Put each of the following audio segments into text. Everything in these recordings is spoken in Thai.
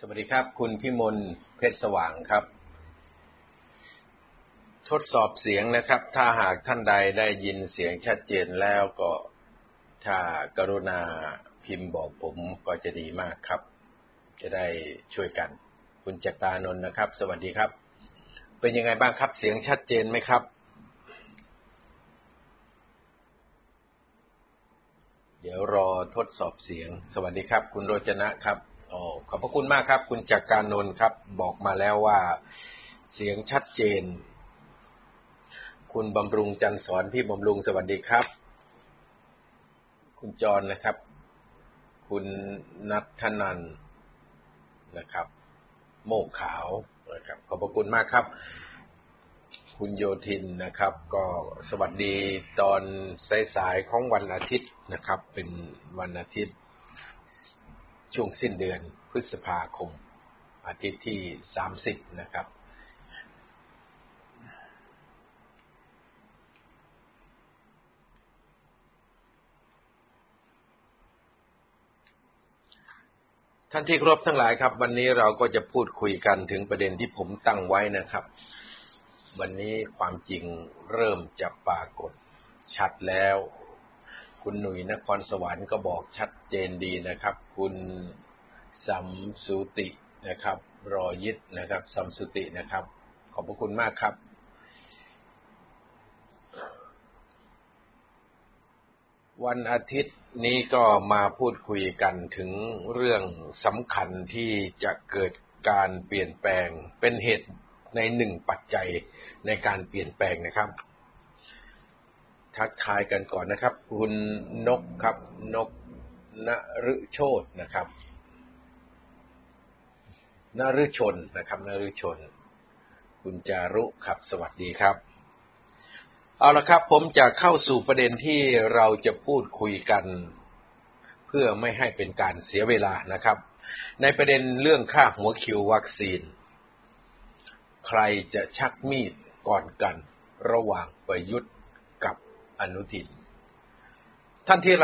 สวัสดีครับ คุณพิมลเพชรสว่างครับ ทดสอบเสียงนะครับ ถ้าหากท่านใดได้ยินเสียงชัดเจนแล้วก็ถ้ากรุณาพิมพ์บอกผมก็จะดีมากครับ จะได้ช่วยกัน คุณจักรานนท์นะครับ สวัสดีครับ เป็นยังไงบ้างครับ เสียงชัดเจนไหมครับ เดี๋ยวรอทดสอบเสียง สวัสดีครับ คุณโรจนะครับ โอ้ขอบพระคุณมากครับ คุณจักรการนนท์ครับ บอกมาแล้วว่าเสียงชัดเจน คุณบำรุงจันสอนพี่บำรุงสวัสดีครับ คุณจรนะครับ คุณนัทนันนะครับ โมกขาวนะครับ ขอบพระคุณมากครับ คุณโยธินนะครับ ก็สวัสดีตอนสายๆของวันอาทิตย์นะครับ เป็นวันอาทิตย์ ช่วงสิ้นเดือนพฤษภาคม อาทิตย์ที่30นะครับ ท่านที่ครบทั้งหลายครับ วันนี้เราก็จะพูดคุยกันถึงประเด็นที่ผมตั้งไว้นะครับ วันนี้ความจริงเริ่มจะปรากฏชัดแล้ว คุณหนุ่ยนครสวรรค์ก็บอกชัดเจนดีนะครับ คุณสัมสุตินะครับ รอยิดนะครับ สัมสุตินะครับ ขอบพระคุณมากครับ วันอาทิตย์นี้ก็มาพูดคุยกันถึงเรื่องสำคัญที่จะเกิดการเปลี่ยนแปลงเป็นเหตุในหนึ่งปัจจัยในการเปลี่ยนแปลงนะครับ ทักทายกันก่อนนะครับ คุณนกครับนกนฤโชตนะครับนฤชนนะครับนฤชน คุณจารุครับสวัสดีครับ เอาละครับ ผมจะเข้าสู่ประเด็นที่เราจะพูดคุยกัน เพื่อไม่ให้เป็นการเสียเวลานะครับ ในประเด็นเรื่องค่าหัวคิววัคซีน ใครจะชักมีดก่อนกัน ระหว่างประยุทธ์ อนุทิน ท่านที่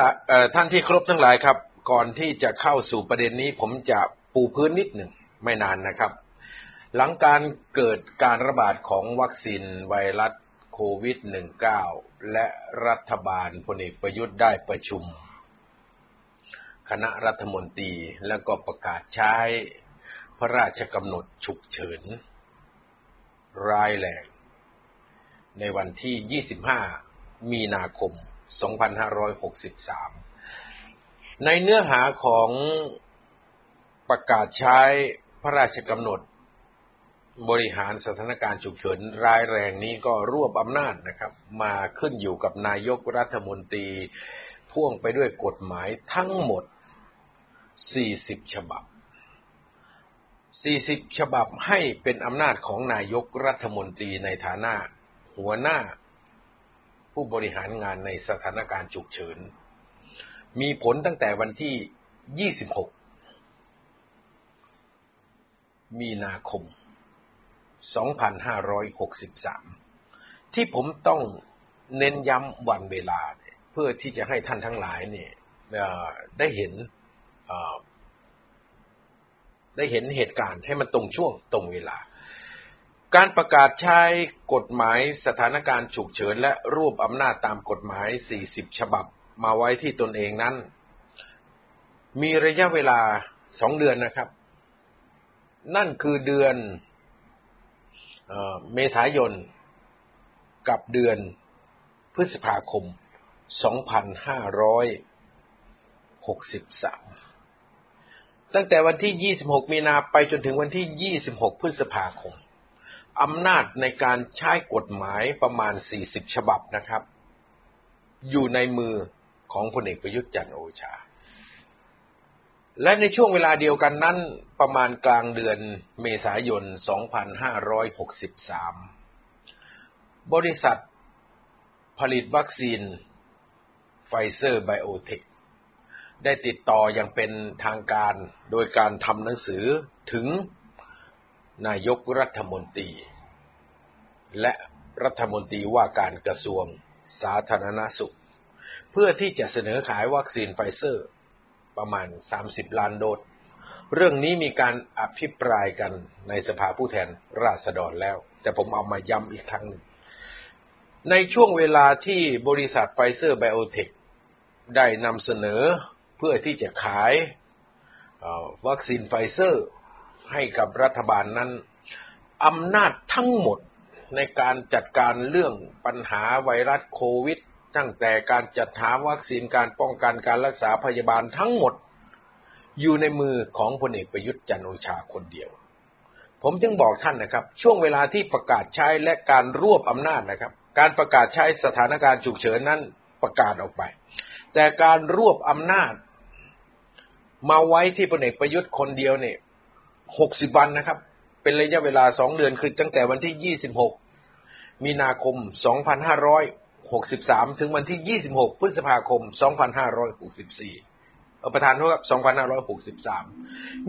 ท่านที่ครบทั้งหลายครับ ก่อนที่จะเข้าสู่ประเด็นนี้ ผมจะปูพื้นนิดหนึ่งไม่นานนะครับ หลังการเกิดการระบาดของวัคซีนไวรัสโควิด -19 และรัฐบาลพลเอกประยุทธ์ได้ประชุม คณะรัฐมนตรีแล้วก็ประกาศใช้พระราชกำหนดฉุกเฉินร้ายแรงในวันที่ 25 มีนาคม 2563 ในเนื้อหาของประกาศใช้พระราชกำหนด บริหารสถานการณ์ฉุกเฉินร้ายแรงนี้ก็รวบอำนาจนะครับ มาขึ้นอยู่กับนายกรัฐมนตรี พ่วงไปด้วยกฎหมายทั้งหมด 40 ฉบับ 40 ฉบับให้เป็นอำนาจของนายกรัฐมนตรีในฐานะหัวหน้า ผู้บริหารงานในสถานการณ์ฉุกเฉิน มีผลตั้งแต่วันที่ 26 มีนาคม 2563 ที่ผมต้องเน้นย้ำวันเวลา เพื่อที่จะให้ท่านทั้งหลายเนี่ยได้เห็นได้เห็นเหตุการณ์ให้มันตรงช่วงตรงเวลา การประกาศใช้กฎหมายสถานการณ์ฉุกเฉินและรวบอำนาจตามกฎหมาย 40 ฉบับมาไว้ที่ตนเองนั้น มีระยะเวลาสองเดือนนะครับ นั่นคือเดือนเมษายนกับเดือนพฤษภาคม 2563 ตั้งแต่วันที่ 26 มีนาไปจนถึงวันที่ 26 พฤษภาคม อำนาจในการใช้กฎหมายประมาณ 40 ฉบับนะครับ อยู่ในมือของพลเอกประยุทธ์จันทร์โอชา และในช่วงเวลาเดียวกันนั้นประมาณกลางเดือนเมษายน 2563 บริษัทผลิตวัคซีนไฟเซอร์ไบโอเทคได้ติดต่ออย่างเป็นทางการโดยการทำหนังสือถึง นายกรัฐมนตรี และรัฐมนตรีว่าการกระทรวงสาธารณสุข เพื่อที่จะเสนอขายวัคซีนไฟเซอร์ ประมาณ 30 ล้านโดส เรื่องนี้มีการอภิปรายกันในสภาผู้แทนราษฎรแล้ว แต่ผมเอามาย้ำอีกครั้งหนึ่ง ในช่วงเวลาที่บริษัทไฟเซอร์ไบโอเทคได้นำเสนอเพื่อที่จะขายวัคซีนไฟเซอร์ ให้กับรัฐบาลนั้นอำนาจทั้งหมดในการจัดการเรื่องปัญหาไวรัสโควิด ตั้งแต่การจัดหาวัคซีนการป้องกันการรักษาพยาบาลทั้งหมด อยู่ในมือของพลเอกประยุทธ์จันโอชาคนเดียว ผมจึงบอกท่านนะครับ ช่วงเวลาที่ประกาศใช้และการรวบอำนาจนะครับ การประกาศใช้สถานการณ์ฉุกเฉินนั้นประกาศออกไป แต่การรวบอำนาจ มาไว้ที่พลเอกประยุทธ์คนเดียวเนี่ย หกสิบวันนะครับ เป็นระยะเวลาสองเดือนคือตั้งแต่วันที่ยี่สิบหกมีนาคมสองพันห้าร้อยหกสิบสามถึงวันที่ยี่สิบหกพฤษภาคมสองพันห้าร้อยหกสิบสี่ประธานโทษครับสองพันห้าร้อยหกสิบสาม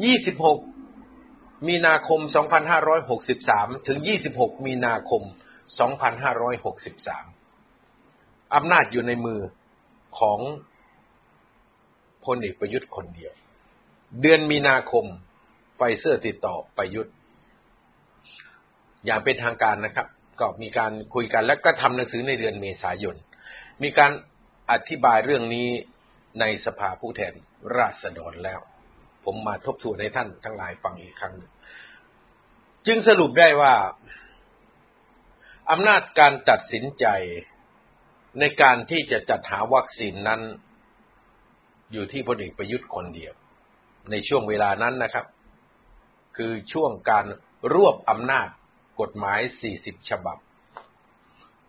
ยี่สิบหกมีนาคมสองพันห้าร้อยหกสิบสามถึงยี่สิบหกมีนาคมสองพันห้าร้อยหกสิบสามอำนาจอยู่ในมือของพลเอกประยุทธ์คนเดียว เดือนมีนาคม ไฟเซอร์ติดต่อประยุทธ์อย่างเป็นทางการนะครับ ก็มีการคุยกันและก็ทำหนังสือในเดือนเมษายน มีการอธิบายเรื่องนี้ในสภาผู้แทนราษฎรแล้ว ผมมาทบทวนให้ท่านทั้งหลายฟังอีกครั้งนึงจึงสรุปได้ว่าอำนาจการตัดสินใจในการที่จะจัดหาวัคซีนนั้น อยู่ที่พลเอกประยุทธ์คนเดียว ในช่วงเวลานั้นนะครับ คือช่วงการรวบอำนาจกฎหมาย 40 ฉบับ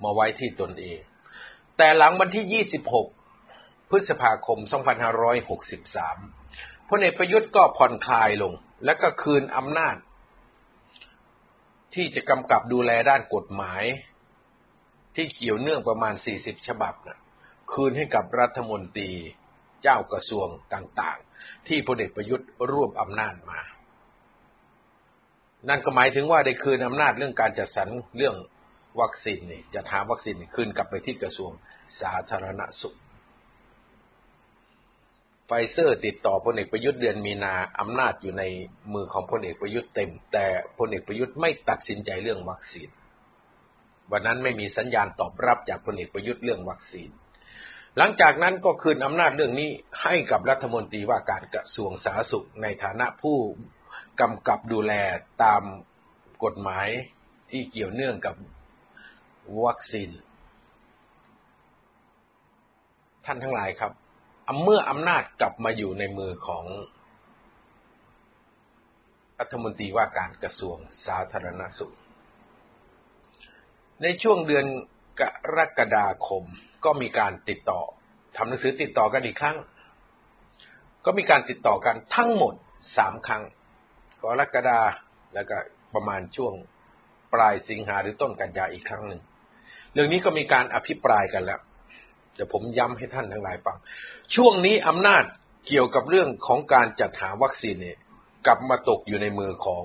มาไว้ที่ตนเอง แต่หลังวันที่ 26 พฤษภาคม 2563 พลเอกประยุทธ์ก็ผ่อนคลายลง และก็คืนอำนาจ ที่จะกำกับดูแลด้านกฎหมาย ที่เกี่ยวเนื่องประมาณ 40 ฉบับนะคืนให้กับรัฐมนตรีเจ้ากระทรวงต่าง ๆ ที่พลเอกประยุทธ์รวบอำนาจมา นั่นก็หมายถึงว่าได้คืนอำนาจเรื่องการจัดสรรเรื่องวัคซีนนี่จะหาวัคซีนคืนกลับไปที่กระทรวงสาธารณสุข ไฟเซอร์ติดต่อพลเอกประยุทธ์เดือนมีนาอำนาจอยู่ในมือของพลเอกประยุทธ์เต็ม แต่พลเอกประยุทธ์ไม่ตัดสินใจเรื่องวัคซีน วันนั้นไม่มีสัญญาณตอบรับจากพลเอกประยุทธ์เรื่องวัคซีน หลังจากนั้นก็คืนอำนาจเรื่องนี้ให้กับรัฐมนตรีว่าการกระทรวงสาธารณสุขในฐานะผู้ กำกับดูแลตามกฎหมายที่เกี่ยวเนื่องกับวัคซีน ท่านทั้งหลายครับเมื่ออำนาจกลับมาอยู่ในมือของรัฐมนตรีว่าการกระทรวงสาธารณสุข ในช่วงเดือนกรกฎาคมก็มีการติดต่อทำหนังสือติดต่อกันอีกครั้ง ก็มีการติดต่อกันทั้งหมดสามครั้ง กรกฎาแล้วก็ประมาณช่วงปลายสิงหาหรือต้นกันยาอีกครั้งหนึ่ง เรื่องนี้ก็มีการอภิปรายกันแล้วเดี๋ยวผมย้ำให้ท่านทั้งหลายฟัง ช่วงนี้อำนาจเกี่ยวกับเรื่องของการจัดหาวัคซีนเนี่ยกลับมาตกอยู่ในมือของ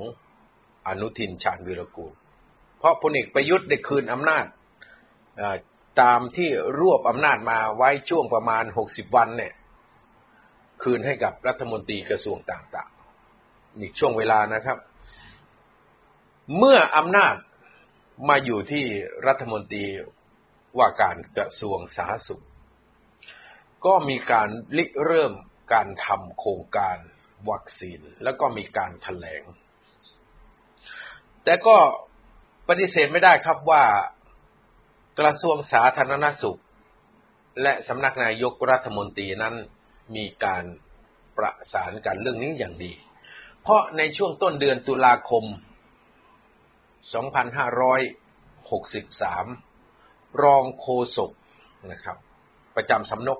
อนุทินชาญวิรกูล เพราะพลเอกประยุทธ์ได้คืนอำนาจตามที่รวบอำนาจมาไว้ช่วงประมาณหกสิบวันเนี่ย คืนให้กับรัฐมนตรีกระทรวงต่าง อีกช่วงเวลานะครับ เมื่ออำนาจมาอยู่ที่รัฐมนตรีว่าการกระทรวงสาธารณสุข ก็มีการริเริ่มการทำโครงการวัคซีน แล้วก็มีการถแถลง แต่ก็ปฏิเสธไม่ได้ครับว่ากระทรวงสาธารณสุข และสำนักนายกรัฐมนตรีนั้นมีการประสานกันเรื่องนี้อย่างดี เพราะในช่วงต้นเดือนตุลาคม 2563 รองโฆษกนะครับ ประจำสำนัก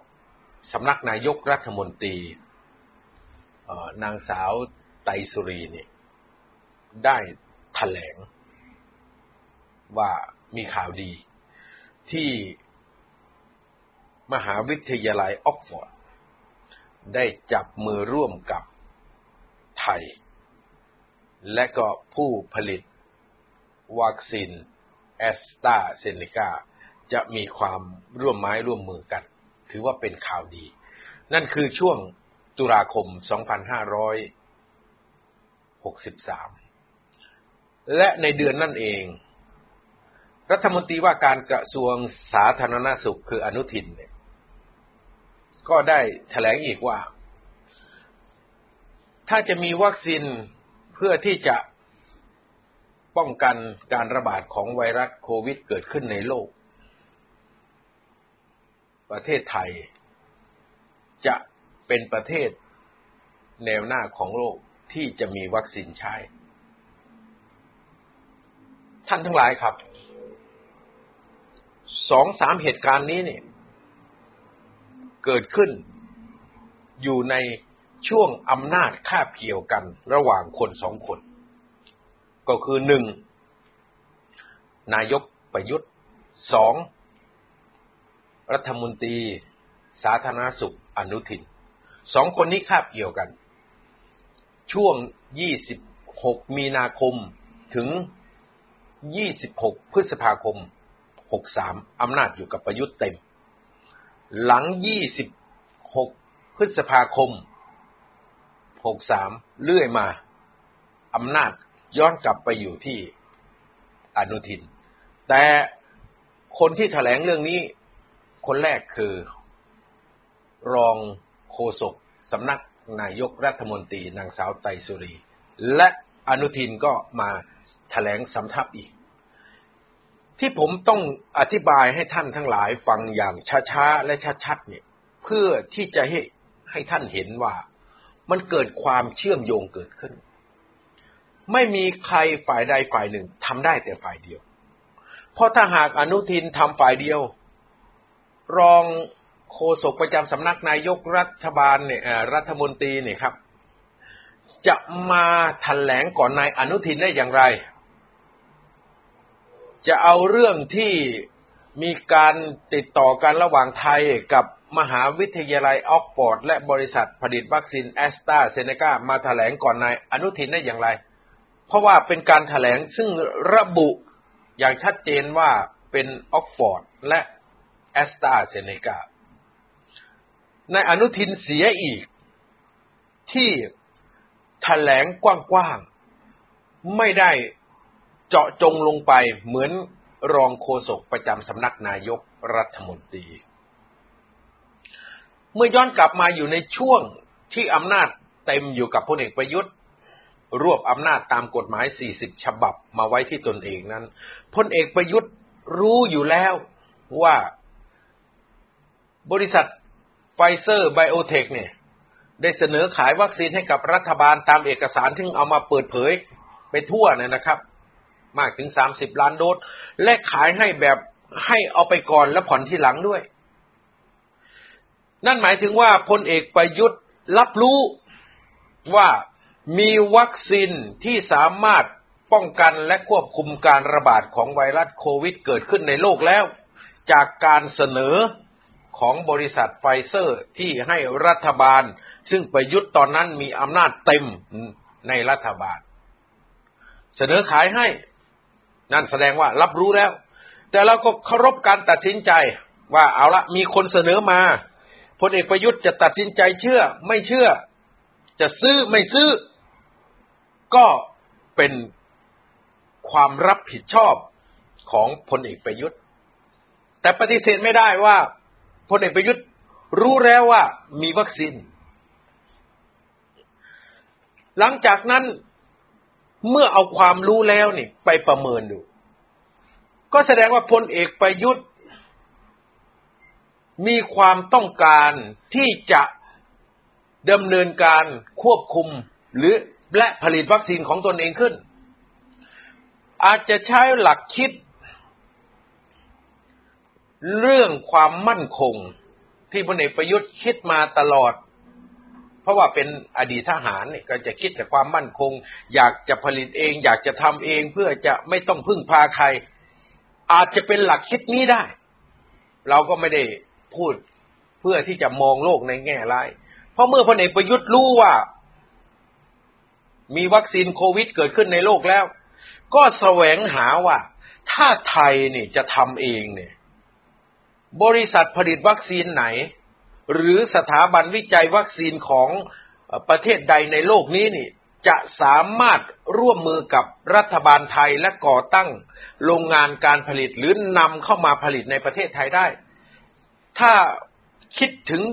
สำนักนายกรัฐมนตรีนางสาวไตสุรีนี่ได้ถแถลง ว่ามีข่าวดี ที่มหาวิทยาลัยออกฟอร์ด ได้จับมือร่วมกับ ไทย และก็ผู้ผลิต วัคซีนแอสตราเซเนกาจะมีความร่วมไม้ร่วมมือกัน ถือว่าเป็นข่าวดี นั่นคือช่วงตุลาคม 2563 และในเดือนนั่นเอง รัฐมนตรีว่าการกระทรวงสาธารณสุขคืออนุทินเนี่ยก็ได้แถลงอีกว่า ถ้าจะมีวัคซีนเพื่อที่จะป้องกันการระบาดของไวรัสโควิดเกิดขึ้นในโลก ประเทศไทยจะเป็นประเทศแนวหน้าของโลกที่จะมีวัคซีนใช้ ท่านทั้งหลายครับสองสามเหตุการณ์นี้เนี่ยเกิดขึ้นอยู่ใน ช่วงอำนาจคาบเกี่ยวกันระหว่างคนสองคน ก็คือหนึ่งนายกประยุทธ์สองรัฐมนตรี สาธารณสุขอนุทินสองคนนี้คาบเกี่ยวกัน ช่วง 26 มีนาคมถึง 26 พฤษภาคม 63 อำนาจอยู่กับประยุทธ์เต็ม หลัง 26 พฤษภาคม 63เลื่อยมาอำนาจย้อนกลับไปอยู่ที่อนุทิน แต่คนที่ถแถลงเรื่องนี้ คนแรกคือ รองโฆษกสำนักนายกรัฐมนตรีนางสาวไตสุรี และอนุทินก็มาถแถลงสำทับอีก ที่ผมต้องอธิบายให้ท่านทั้งหลายฟังอย่างช้าๆ และชัดๆเนี่ย เพื่อที่จะให้ให้ท่านเห็นว่า มันเกิดความเชื่อมโยงเกิดขึ้น ไม่มีใครฝ่ายใดฝ่ายหนึ่งทำได้แต่ฝ่ายเดียว เพราะถ้าหากอนุทินทำฝ่ายเดียว รองโฆษกประจำสำนักนายกรัฐบาลเนี่ยรัฐมนตรีเนี่ยครับ จะมาแถลงก่อนนายอนุทินได้อย่างไร จะเอาเรื่องที่มีการติดต่อกันระหว่างไทยกับ มหาวิทยาลัยออกฟอร์ด และบริษัทผลิตวัคซีนแอสตราเซเนกามาแถลงก่อนนายอนุทินได้อย่างไร เพราะว่าเป็นการแถลงซึ่งระบุอย่างชัดเจนว่าเป็นออกฟอร์ด และแอสตราเซเนกานายอนุทินเสียอีก ที่แถลงกว้างๆ ไม่ได้เจาะจงลงไปเหมือนรองโฆษกประจำสำนักนายกรัฐมนตรี เมื่อย้อนกลับมาอยู่ในช่วงที่อำนาจเต็มอยู่กับพลเอกประยุทธ์ รวบอำนาจตามกฎหมาย 40 ฉบับมาไว้ที่ตนเองนั้นพลเอกประยุทธ์รู้อยู่แล้วว่าบริษัทไฟเซอร์ไบโอเทคเนี่ยได้เสนอขายวัคซีนให้กับรัฐบาลตามเอกสารที่เอามาเปิดเผยไปทั่วเนี่ยนะครับ มากถึงสามสิบล้านโดส และขายให้แบบให้เอาไปก่อนแล้วผ่อนทีหลังด้วย นั่นหมายถึงว่าพลเอกประยุทธ์รับรู้ว่ามีวัคซีนที่สามารถป้องกันและควบคุมการระบาดของไวรัสโควิดเกิดขึ้นในโลกแล้ว จากการเสนอของบริษัทไฟเซอร์ที่ให้รัฐบาล ซึ่งประยุทธ์ตอนนั้นมีอำนาจเต็มในรัฐบาล เสนอขายให้นั่นแสดงว่ารับรู้แล้ว แต่เราก็เคารพการตัดสินใจว่าเอาละมีคนเสนอมา พลเอกประยุทธ์จะตัดสินใจเชื่อ ไม่เชื่อ จะซื้อไม่ซื้อ ก็เป็นความรับผิดชอบของพลเอกประยุทธ์ แต่ปฏิเสธไม่ได้ว่าพลเอกประยุทธ์รู้แล้วว่ามีวัคซีน หลังจากนั้นเมื่อเอาความรู้แล้วนี่ไปประเมินดู ก็แสดงว่าพลเอกประยุทธ์ มีความต้องการที่จะดำเนินการควบคุมหรือและผลิตวัคซีนของตนเองขึ้น อาจจะใช้หลักคิด เรื่องความมั่นคงที่พลเอกประยุทธ์คิดมาตลอด เพราะว่าเป็นอดีตทหารเนี่ยก็จะคิดแต่ความมั่นคง อยากจะผลิตเอง อยากจะทำเองเพื่อจะไม่ต้องพึ่งพาใคร อาจจะเป็นหลักคิดนี้ได้ เราก็ไม่ได้ พูดเพื่อที่จะมองโลกในแง่ร้าย เพราะเมื่อพลเอกประยุทธ์รู้ว่า มีวัคซีนโควิดเกิดขึ้นในโลกแล้ว ก็แสวงหาว่า ถ้าไทยเนี่ยจะทำเองเนี่ย บริษัทผลิตวัคซีนไหน หรือสถาบันวิจัยวัคซีนของประเทศใดในโลกนี้นี่ จะสามารถร่วมมือกับรัฐบาลไทยและก่อตั้งโรงงานการผลิตหรือนำเข้ามาผลิตในประเทศไทยได้ ถ้าคิดถึง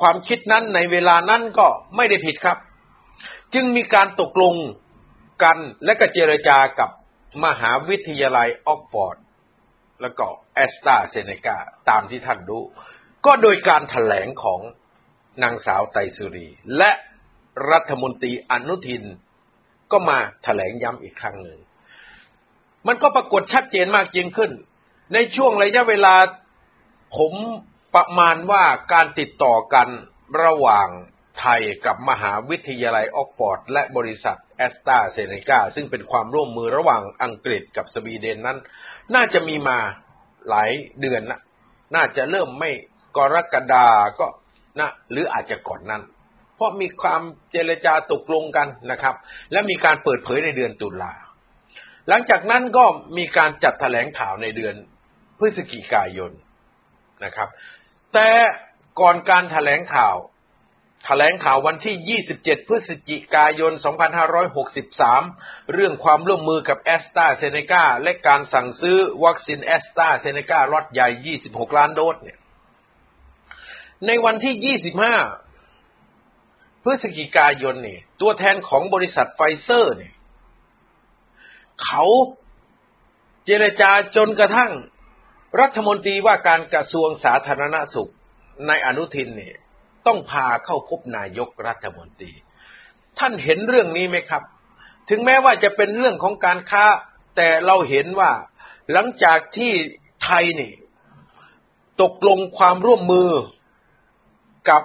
ความคิดนั้นในเวลานั้นก็ไม่ได้ผิดครับ จึงมีการตกลงกันและก็เจรจากับมหาวิทยาลัยออกฟอร์ด แล้วก็แอสตราเซเนกาตามที่ท่านรู้ ก็โดยการถแถลงของนางสาวไตสุรี และรัฐมนตรีอนุทิน ก็มาถแถลงย้ำอีกครั้งหนึ่ง มันก็ปรากฏชัดเจนมากยิ่งขึ้น ในช่วงระยะเวลาผม ประมาณว่าการติดต่อกันระหว่างไทยกับมหาวิทยาลัยออกฟอร์ด และบริษัทแอสตราเซเนกาซึ่งเป็นความร่วมมือระหว่างอังกฤษกับสวีเดนนั้น น่าจะมีมาหลายเดือนนะน่าจะเริ่มไม่กรกฎาก็นะหรืออาจจะก่อนนั้น เพราะมีความเจรจาตกลงกันนะครับ และมีการเปิดเผยในเดือนตุลาหลังจากนั้นก็มีการจัดแถลงข่าวในเดือนพฤศจิกายนนะครับ แต่ก่อนการแถลงข่าวแถลงข่าววันที่ 27 พฤศจิกายน 2563 เรื่องความร่วมมือกับแอสตราเซเนกาและการสั่งซื้อวัคซีนแอสตราเซเนกาล็อตใหญ่ 26 ล้านโดสเนี่ย ในวันที่ 25 พฤศจิกายนเนี่ย ตัวแทนของบริษัทไฟเซอร์เนี่ย เขาเจรจาจนกระทั่ง รัฐมนตรีว่าการกระทรวงสาธารณสุขนายอนุทินเนี่ยต้องพาเข้าพบนายกรัฐมนตรี ท่านเห็นเรื่องนี้ไหมครับ ถึงแม้ว่าจะเป็นเรื่องของการค้า แต่เราเห็นว่าหลังจากที่ไทยนี่ ตกลงความร่วมมือกับ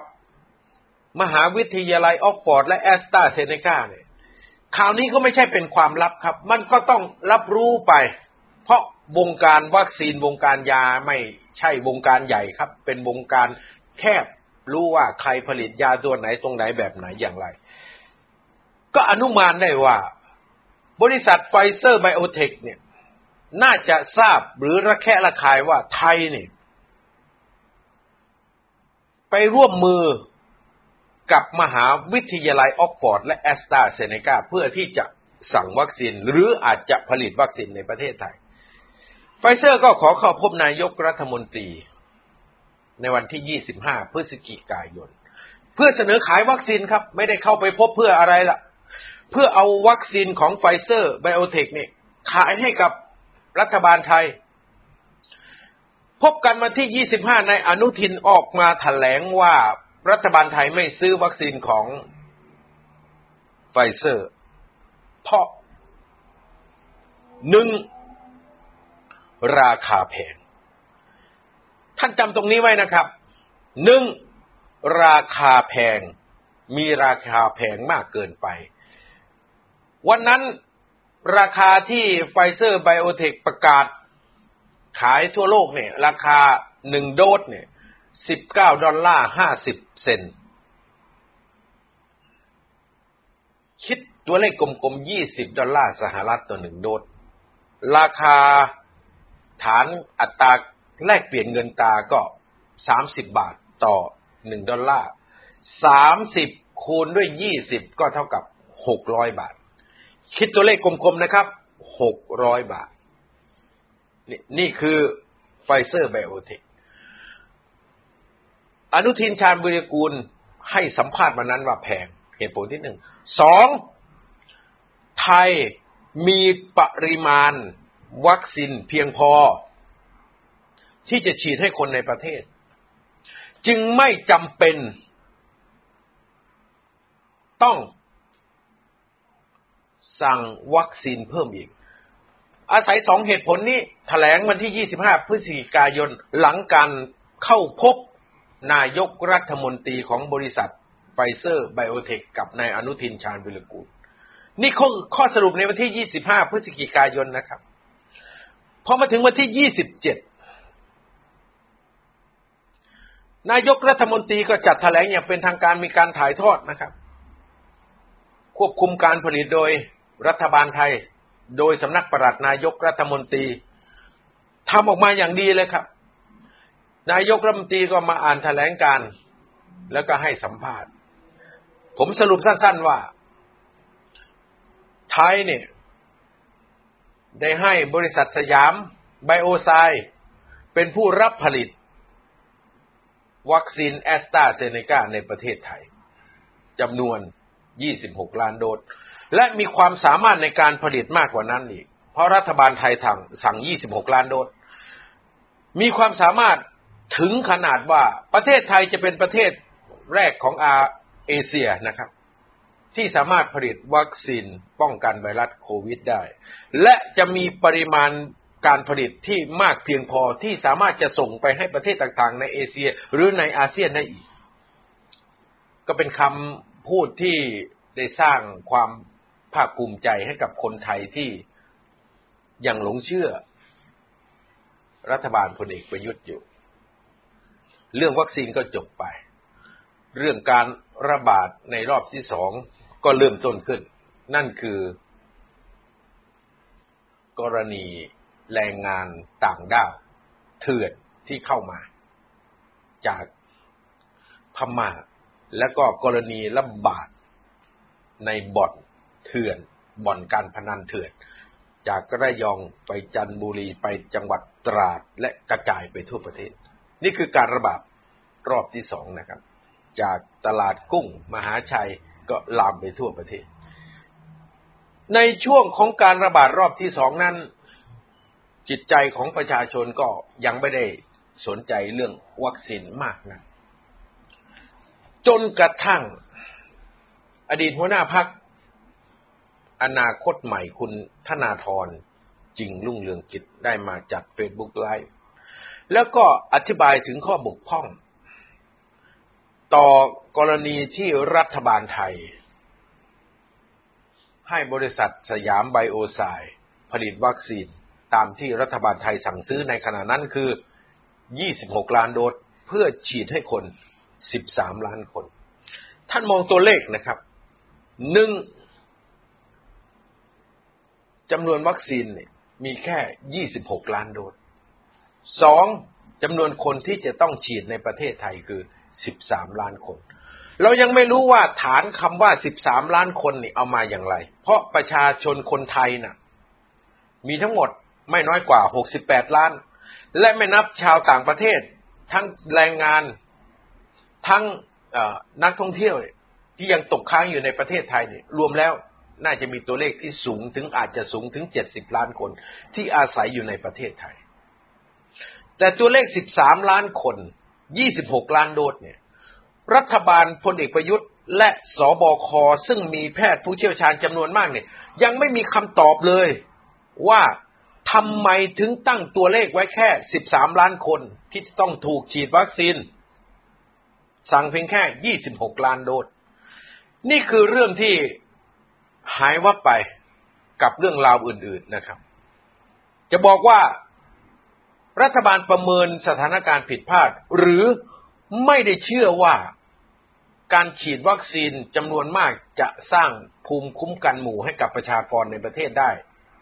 มหาวิทยาลัยออกฟอร์ดและแอสตราเซเนกาเนี่ยข่าวนี้ก็ไม่ใช่เป็นความลับครับ มันก็ต้องรับรู้ไป เพราะ วงการวัคซีนวงการยาไม่ใช่วงการใหญ่ครับ เป็นวงการแคบรู้ว่าใครผลิตยาตัวไหนตรงไหนแบบไหนอย่างไร ก็อนุมานได้ว่า บริษัทไฟเซอร์ไบโอเทคเนี่ย น่าจะทราบหรือระแคะระคายว่าไทยเนี่ยไปร่วมมือกับมหาวิทยาลัยออกซ์ฟอร์ดและแอสตราเซเนกาเพื่อที่จะสั่งวัคซีนหรืออาจจะผลิตวัคซีนในประเทศไทย ไฟเซอร์ก็ขอเข้าพบนายกรัฐมนตรี ในวันที่ 25 พฤศจิกายน เพื่อเสนอขายวัคซีนครับ ไม่ได้เข้าไปพบเพื่ออะไรล่ะ เพื่อเอาวัคซีนของไฟเซอร์ไบโอเทคเนี่ยขายให้กับรัฐบาลไทย พบกันวันที่ 25 นายอนุทินออกมาแถลงว่ารัฐบาลไทยไม่ซื้อวัคซีนของไฟเซอร์ เพราะหนึ่ง ราคาแพง ท่านจำตรงนี้ไว้นะครับหนึ่งราคาแพง มีราคาแพงมากเกินไป วันนั้นราคาที่ไฟเซอร์ไบโอเทคประกาศ ขายทั่วโลกเนี่ย ราคาหนึ่งโดสเนี่ยสิบเก้าดอลลาร์ห้าสิบเซนต์คิดตัวเลขกลมๆยี่สิบดอลลาร์สหรัฐต่อหนึ่งโดส ราคา ฐานอัตราแลกเปลี่ยนเงินตราก็สามสิบบาทต่อหนึ่งดอลลาร์สามสิบคูณด้วยยี่สิบก็เท่ากับหกร้อยบาท คิดตัวเลขกลมๆนะครับหกร้อยบาทนี่คือไฟเซอร์ไบโอเทคอนุทินชาญบุริกูลให้สัมภาษณ์วันนั้นว่าแพงเหตุผลที่หนึ่งสองไทยมีปริมาณ วัคซีนเพียงพอ ที่จะฉีดให้คนในประเทศ จึงไม่จำเป็น ต้อง สั่งวัคซีนเพิ่มอีก อาศัยสองเหตุผลนี้ถแถลงวันที่ 25 พฤศจิกายนหลังการเข้าพบนายกรัฐมนตรีของบริษัทไฟเซอร์ไบโอเทคกับนายอนุทินชาญวิรกูล นี่ข้อข้อสรุปในวันที่ 25 พฤศจิกายนนะครับ พอมาถึงวันที่27นายกรัฐมนตรีก็จัดแถลงอย่างเป็นทางการมีการถ่ายทอดนะครับ ควบคุมการผลิตโดยรัฐบาลไทย โดยสำนักปลัดนายกรัฐมนตรีทำออกมาอย่างดีเลยครับ นายกรัฐมนตรีก็มาอ่านแถลงการแล้วก็ให้สัมภาษณ์ ผมสรุปสั้นๆว่า ไทยเนี่ย ได้ให้บริษัทสยามไบโอไซเป็นผู้รับผลิต วัคซีนแอสตราเซเนกาในประเทศไทยจำนวน 26 ล้านโดส และมีความสามารถในการผลิตมากกว่านั้นอีก เพราะรัฐบาลไทยทงสั่ง 26 ล้านโดส มีความสามารถถึงขนาดว่าประเทศไทยจะเป็นประเทศแรกของอาเอเชียนะครับ ที่สามารถผลิตวัคซีนป้องกันไวรัสโควิดได้ และจะมีปริมาณการผลิตที่มากเพียงพอที่สามารถจะส่งไปให้ประเทศต่างๆ ในเอเชีย หรือในอาเซียนได้อีก ก็เป็นคำพูดที่ได้สร้างความภาคภูมิใจให้กับคนไทยที่ยังหลงเชื่อ รัฐบาลพลเอกประยุทธ์อยู่ เรื่องวัคซีนก็จบไป เรื่องการระบาดในรอบที่สอง ก็เริ่มต้นขึ้น นั่นคือ กรณีแรงงานต่างด้าวเถื่อนที่เข้ามา จากพม่า และก็กรณีระบาดในบ่อนเถื่อนบ่อนการพนันเถื่อน จากระยองไปจันทบุรีไปจังหวัดตราดและกระจายไปทั่วประเทศ นี่คือการระบาดรอบที่สองนะครับ จากตลาดกุ้ง มหาชัย ก็ลามไปทั่วประเทศ ในช่วงของการระบาดรอบที่สองนั้น จิตใจของประชาชนก็ยังไม่ได้สนใจเรื่องวัคซีนมากนะจนกระทั่งอดีตหัวหน้าพรรคอนาคตใหม่คุณธนาธรจึงรุ่งเรืองกิจได้มาจัดเฟซบุ๊กไลฟ์แล้วก็อธิบายถึงข้อบกพร่อง ต่อกรณีที่รัฐบาลไทย ให้บริษัทสยามไบโอไซด์ผลิตวัคซีนตามที่รัฐบาลไทยสั่งซื้อในขณะนั้นคือ 26 ล้านโดสเพื่อฉีดให้คน 13 ล้านคน ท่านมองตัวเลขนะครับหนึ่งจำนวนวัคซีนเนี่ยมีแค่ 26 ล้านโดสสองจำนวนคนที่จะต้องฉีดในประเทศไทยคือ 13ล้านคน เรายังไม่รู้ว่าฐานคำว่า13ล้านคนนี่เอามาอย่างไร เพราะประชาชนคนไทยน่ะ มีทั้งหมดไม่น้อยกว่า68ล้าน และไม่นับชาวต่างประเทศ ทั้งแรงงาน ทั้งนักท่องเที่ยวที่ยังตกค้างอยู่ในประเทศไทยเนี่ยรวมแล้วน่าจะมีตัวเลขที่สูงถึงอาจจะสูงถึง70ล้านคนที่อาศัยอยู่ในประเทศไทย แต่ตัวเลข13ล้านคน 26 ล้านโดสเนี่ย รัฐบาลพลเอกประยุทธ์ และสบคซึ่งมีแพทย์ผู้เชี่ยวชาญจำนวนมากเนี่ย ยังไม่มีคำตอบเลยว่าทำไมถึงตั้งตัวเลขไว้แค่ 13 ล้านคนที่ต้องถูกฉีดวัคซีน สั่งเพียงแค่ 26 ล้านโดส นี่คือเรื่องที่หายวับไปกับเรื่องราวอื่น ๆนะครับ จะบอกว่า รัฐบาลประเมินสถานการณ์ผิดพลาด หรือไม่ได้เชื่อว่าการฉีดวัคซีนจำนวนมากจะสร้างภูมิคุ้มกันหมู่ให้กับประชากรในประเทศได้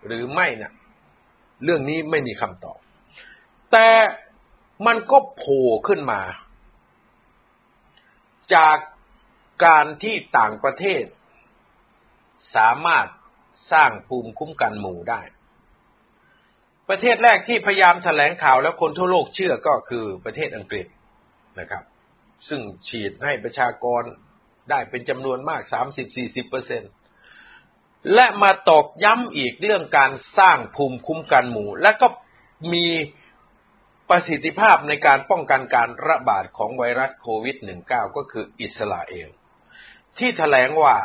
หรือไม่นะ่ะเรื่องนี้ไม่มีคำตอบ แต่มันก็โผล่ขึ้นมา จากการที่ต่างประเทศ สามารถสร้างภูมิคุ้มกันหมู่ได้ ประเทศแรกที่พยายามแถลงข่าวแล้วคนทั่วโลกเชื่อก็คือประเทศอังกฤษนะครับ ซึ่งฉีดให้ประชากรได้เป็นจำนวนมาก 30-40%เปอร์เซ็นและมาตอกย้ำอีกเรื่องการสร้างภูมิคุ้มกันหมู่ และก็มีประสิทธิภาพในการป้องกันการระบาดของไวรัสโควิด -19 ก็คืออิสราเอล ที่แถลงว่า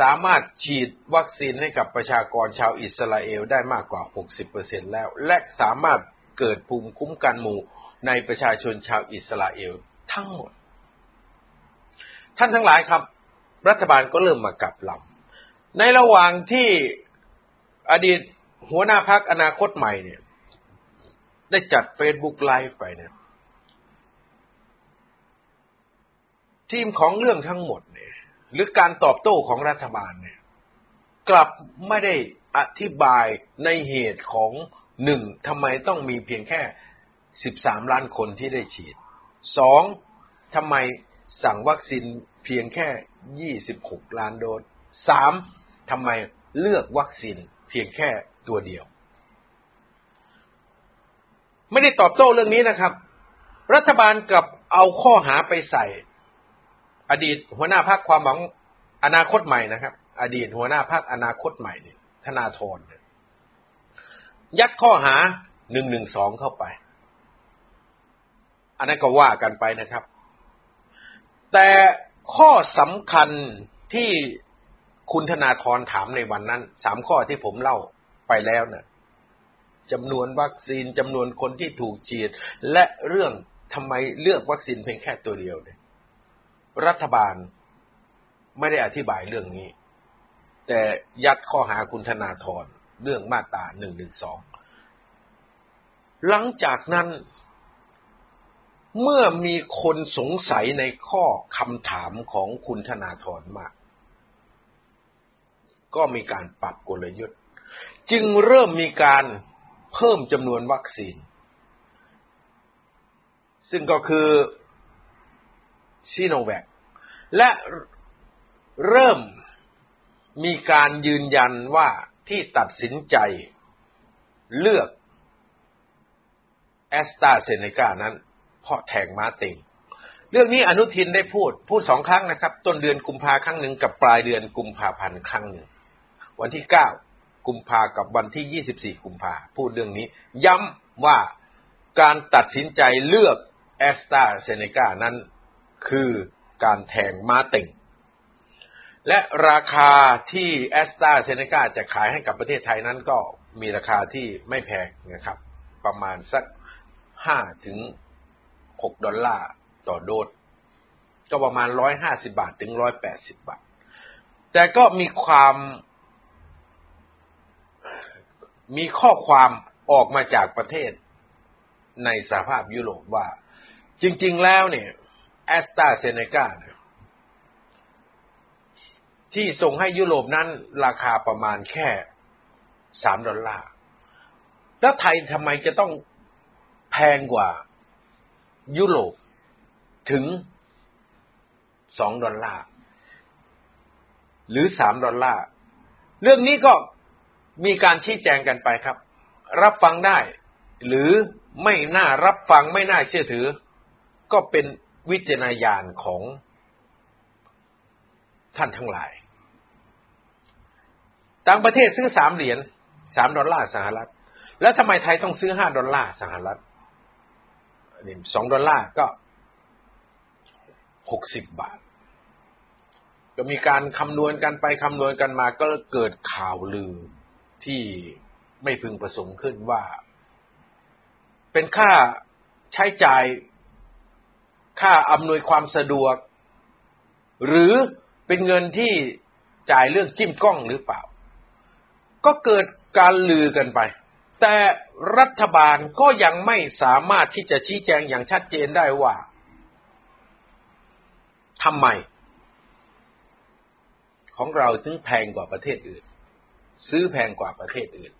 สามารถฉีดวัคซีนให้กับประชากรชาวอิสราเอลได้มากกว่า 60%แล้ว และสามารถเกิดภูมิคุ้มกันหมู่ในประชาชนชาวอิสราเอลทั้งหมด ท่านทั้งหลายครับ รัฐบาลก็เริ่มมากลับลำในระหว่างที่อดีตหัวหน้าพักอนาคตใหม่เนี่ย ได้จัดเฟซบุ๊กไลฟ์ไปเนี่ยธีมของเรื่องทั้งหมดเนี่ย หรือการตอบโต้ของรัฐบาลเนี่ย กลับไม่ได้อธิบายในเหตุของหนึ่งทำไมต้องมีเพียงแค่สิบสามล้านคนที่ได้ฉีดสองทำไมสั่งวัคซีนเพียงแค่ยี่สิบหกล้านโดสสามทำไมเลือกวัคซีนเพียงแค่ตัวเดียว ไม่ได้ตอบโต้เรื่องนี้นะครับ รัฐบาลกับเอาข้อหาไปใส่ อดีตหัวหน้าพรรความหวังอนาคตใหม่นะครับ อดีตหัวหน้าพรรคอนาคตใหม่เนี่ยธนาธรเนี่ยยัดข้อหาหนึ่งหนึ่งสองเข้าไป อันนั้นก็ว่ากันไปนะครับ แต่ข้อสำคัญที่คุณธนาธรถามในวันนั้นสามข้อที่ผมเล่าไปแล้วเนะ่ยจำนวนวัคซีนจำนวนคนที่ถูกฉีด และเรื่องทำไมเลือกวัคซีนเพียงแค่ตัวเดียวเนี่ย รัฐบาลไม่ได้อธิบายเรื่องนี้ แต่ยัดข้อหาคุณธนาธรเรื่องมาตราหนึ่งหนึ่งสองหลังจากนั้นเมื่อมีคนสงสัยในข้อคำถามของคุณธนาธรมาก ก็มีการปรับกลยุทธ์ จึงเริ่มมีการเพิ่มจำนวนวัคซีน ซึ่งก็คือซีโนแวค และเริ่มมีการยืนยันว่าที่ตัดสินใจเลือกแอสตราเซเนกานั้น เพราะแทงม้าเต็ง เรื่องนี้อนุทินได้พูด พูดสองครั้งนะครับ ต้นเดือนกุมภาครั้งหนึ่งกับปลายเดือนกุมภาพันธ์ครั้งหนึ่ง วันที่เก้ากุมภากับวันที่ยี่สิบสี่กุมภาพูดเรื่องนี้ ย้ำว่าการตัดสินใจเลือกแอสตราเซเนกานั้น คือ การแทงม้าเต็ง และราคาที่แอสตราเซเนกาจะขายให้กับประเทศไทยนั้นก็มีราคาที่ไม่แพงนะครับ ประมาณสักห้าถึงหกดอลลาร์ต่อโดสก็ประมาณร้อยห้าสิบาทถึงร้อยแปดสิบบาท แต่ก็มีความมีข้อความออกมาจากประเทศในสหภาพยุโรปว่า จริง ๆ แล้วเนี่ย แอสตราเซเนกาที่ส่งให้ยุโรปนั้นราคาประมาณแค่สามดอลลาร์ แล้วไทยทำไมจะต้องแพงกว่ายุโรปถึงสองดอลลาร์ หรือสามดอลลาร์ เรื่องนี้ก็มีการชี้แจงกันไปครับ รับฟังได้ หรือไม่น่ารับฟังไม่น่าเชื่อถือ ก็เป็น วิจารณญาณของท่านทั้งหลาย ต่างประเทศซื้อสามเหรียญสามดอลลาร์สหรัฐ แล้วทำไมไทยต้องซื้อห้าดอลลาร์สหรัฐนี่สองดอลลาร์ก็หกสิบบาท ก็มีการคำนวณกันไปคำนวณกันมาก็เกิดข่าวลือที่ไม่พึงประสงค์ขึ้นว่า เป็นค่าใช้จ่าย ค่าอำนวยความสะดวก หรือเป็นเงินที่จ่ายเรื่องจิ้มกล้องหรือเปล่า ก็เกิดการลือกันไป แต่รัฐบาลก็ยังไม่สามารถที่จะชี้แจงอย่างชัดเจนได้ว่าทำไม ของเราถึงแพงกว่าประเทศอื่น ซื้อแพงกว่าประเทศอื่น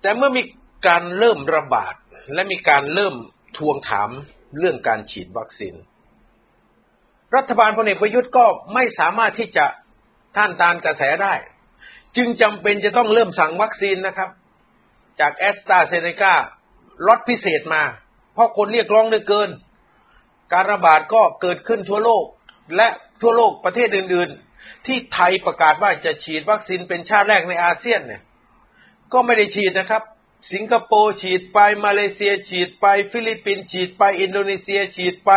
แต่เมื่อมีการเริ่มระบาดและมีการเริ่มทวงถาม เรื่องการฉีดวัคซีน รัฐบาลพลเอกประยุทธ์ก็ไม่สามารถที่จะท่านตานกระแสได้ จึงจำเป็นจะต้องเริ่มสั่งวัคซีนนะครับ จากแอสตราเซเนกาล็อตพิเศษมา เพราะคนเรียกร้องเหลือเกิน การระบาดก็เกิดขึ้นทั่วโลกและทั่วโลกประเทศอื่น ๆ ที่ไทยประกาศว่าจะฉีดวัคซีนเป็นชาติแรกในอาเซียนเนี่ย ก็ไม่ได้ฉีดนะครับ สิงคโปร์ฉีดไปมาเลเซียฉีดไป ฟิลิปปินส์ฉีดไป อินโดนีเซียฉีดไป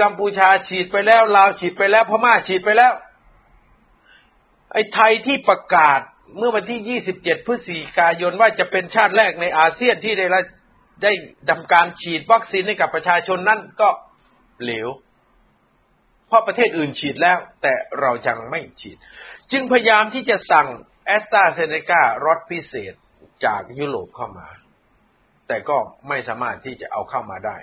กัมพูชาฉีดไปแล้วลาวฉีดไปแล้วพม่าฉีดไปแล้ว ไอ้ไทยที่ประกาศเมื่อวันที่ 27 พฤศจิกายนว่าจะเป็นชาติแรกในอาเซียนที่ได้ได้ดำการฉีดวัคซีนให้กับประชาชนนั่นก็เหลวเพราะประเทศอื่นฉีดแล้ว แต่เรายังไม่ฉีด จึงพยายามที่จะสั่งแอสตราเซเนการอดพิเศษ จากยุโรปเข้ามา แต่ก็ไม่สามารถที่จะเอาเข้ามาได้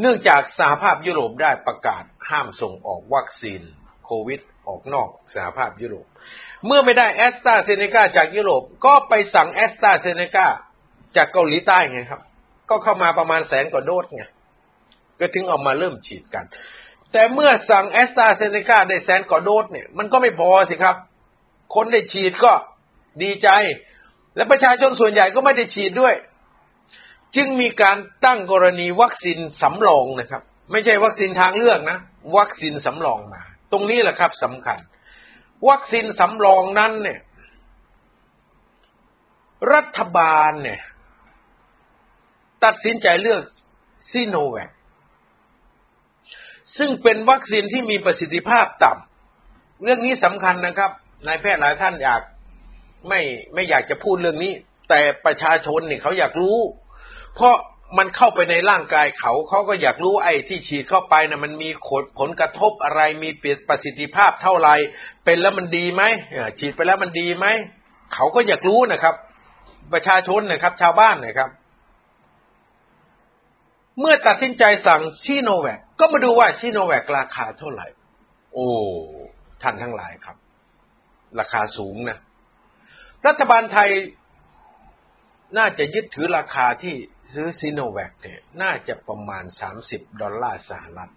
เนื่องจากสหภาพยุโรปได้ประกาศห้ามส่งออกวัคซีนโควิดออกนอกสหภาพยุโรป เมื่อไม่ได้แอสตราเซเนกาจากยุโรปก็ไปสั่งแอสตราเซเนกาจากเกาหลีใต้ไงครับ ก็เข้ามาประมาณแสนกว่าโดสไงก็ถึงออกมาเริ่มฉีดกัน แต่เมื่อสั่งแอสตราเซเนกาได้แสนกว่าโดสเนี่ย มันก็ไม่พอสิครับ คนได้ฉีดก็ดีใจ และประชาชนส่วนใหญ่ก็ไม่ได้ฉีดด้วย จึงมีการตั้งกรณีวัคซีนสำรองนะครับ ไม่ใช่วัคซีนทางเลือกนะ วัคซีนสำรองมา ตรงนี้แหละครับสำคัญ วัคซีนสำรองนั้นเนี่ย รัฐบาลเนี่ย ตัดสินใจเลือกซีโนแวคซึ่งเป็นวัคซีนที่มีประสิทธิภาพต่ำเรื่องนี้สำคัญนะครับนายแพทย์หลายท่านอยาก ไม่ไม่อยากจะพูดเรื่องนี้ แต่ประชาชนเนี่ยเขาอยากรู้ เพราะมันเข้าไปในร่างกายเขาเขาก็อยากรู้ไอ้ที่ฉีดเข้าไปนะมันมีผลกระทบอะไรมีเปลี่ยนประสิทธิภาพเท่าไหร่เป็นแล้วมันดีไหมฉีดไปแล้วมันดีไหมเขาก็อยากรู้นะครับ ประชาชนนะครับ ชาวบ้านนะครับ เมื่อตัดสินใจสั่งชิโนแวคก็มาดูว่าชิโนแวคราคาเท่าไหร่ โอ้ท่านทั้งหลายครับ ราคาสูงนะ รัฐบาลไทยน่าจะยึดถือราคาที่ซื้อซิโนแวคเนี่ยน่าจะประมาณสามสิบดอลลาร์สหรัฐ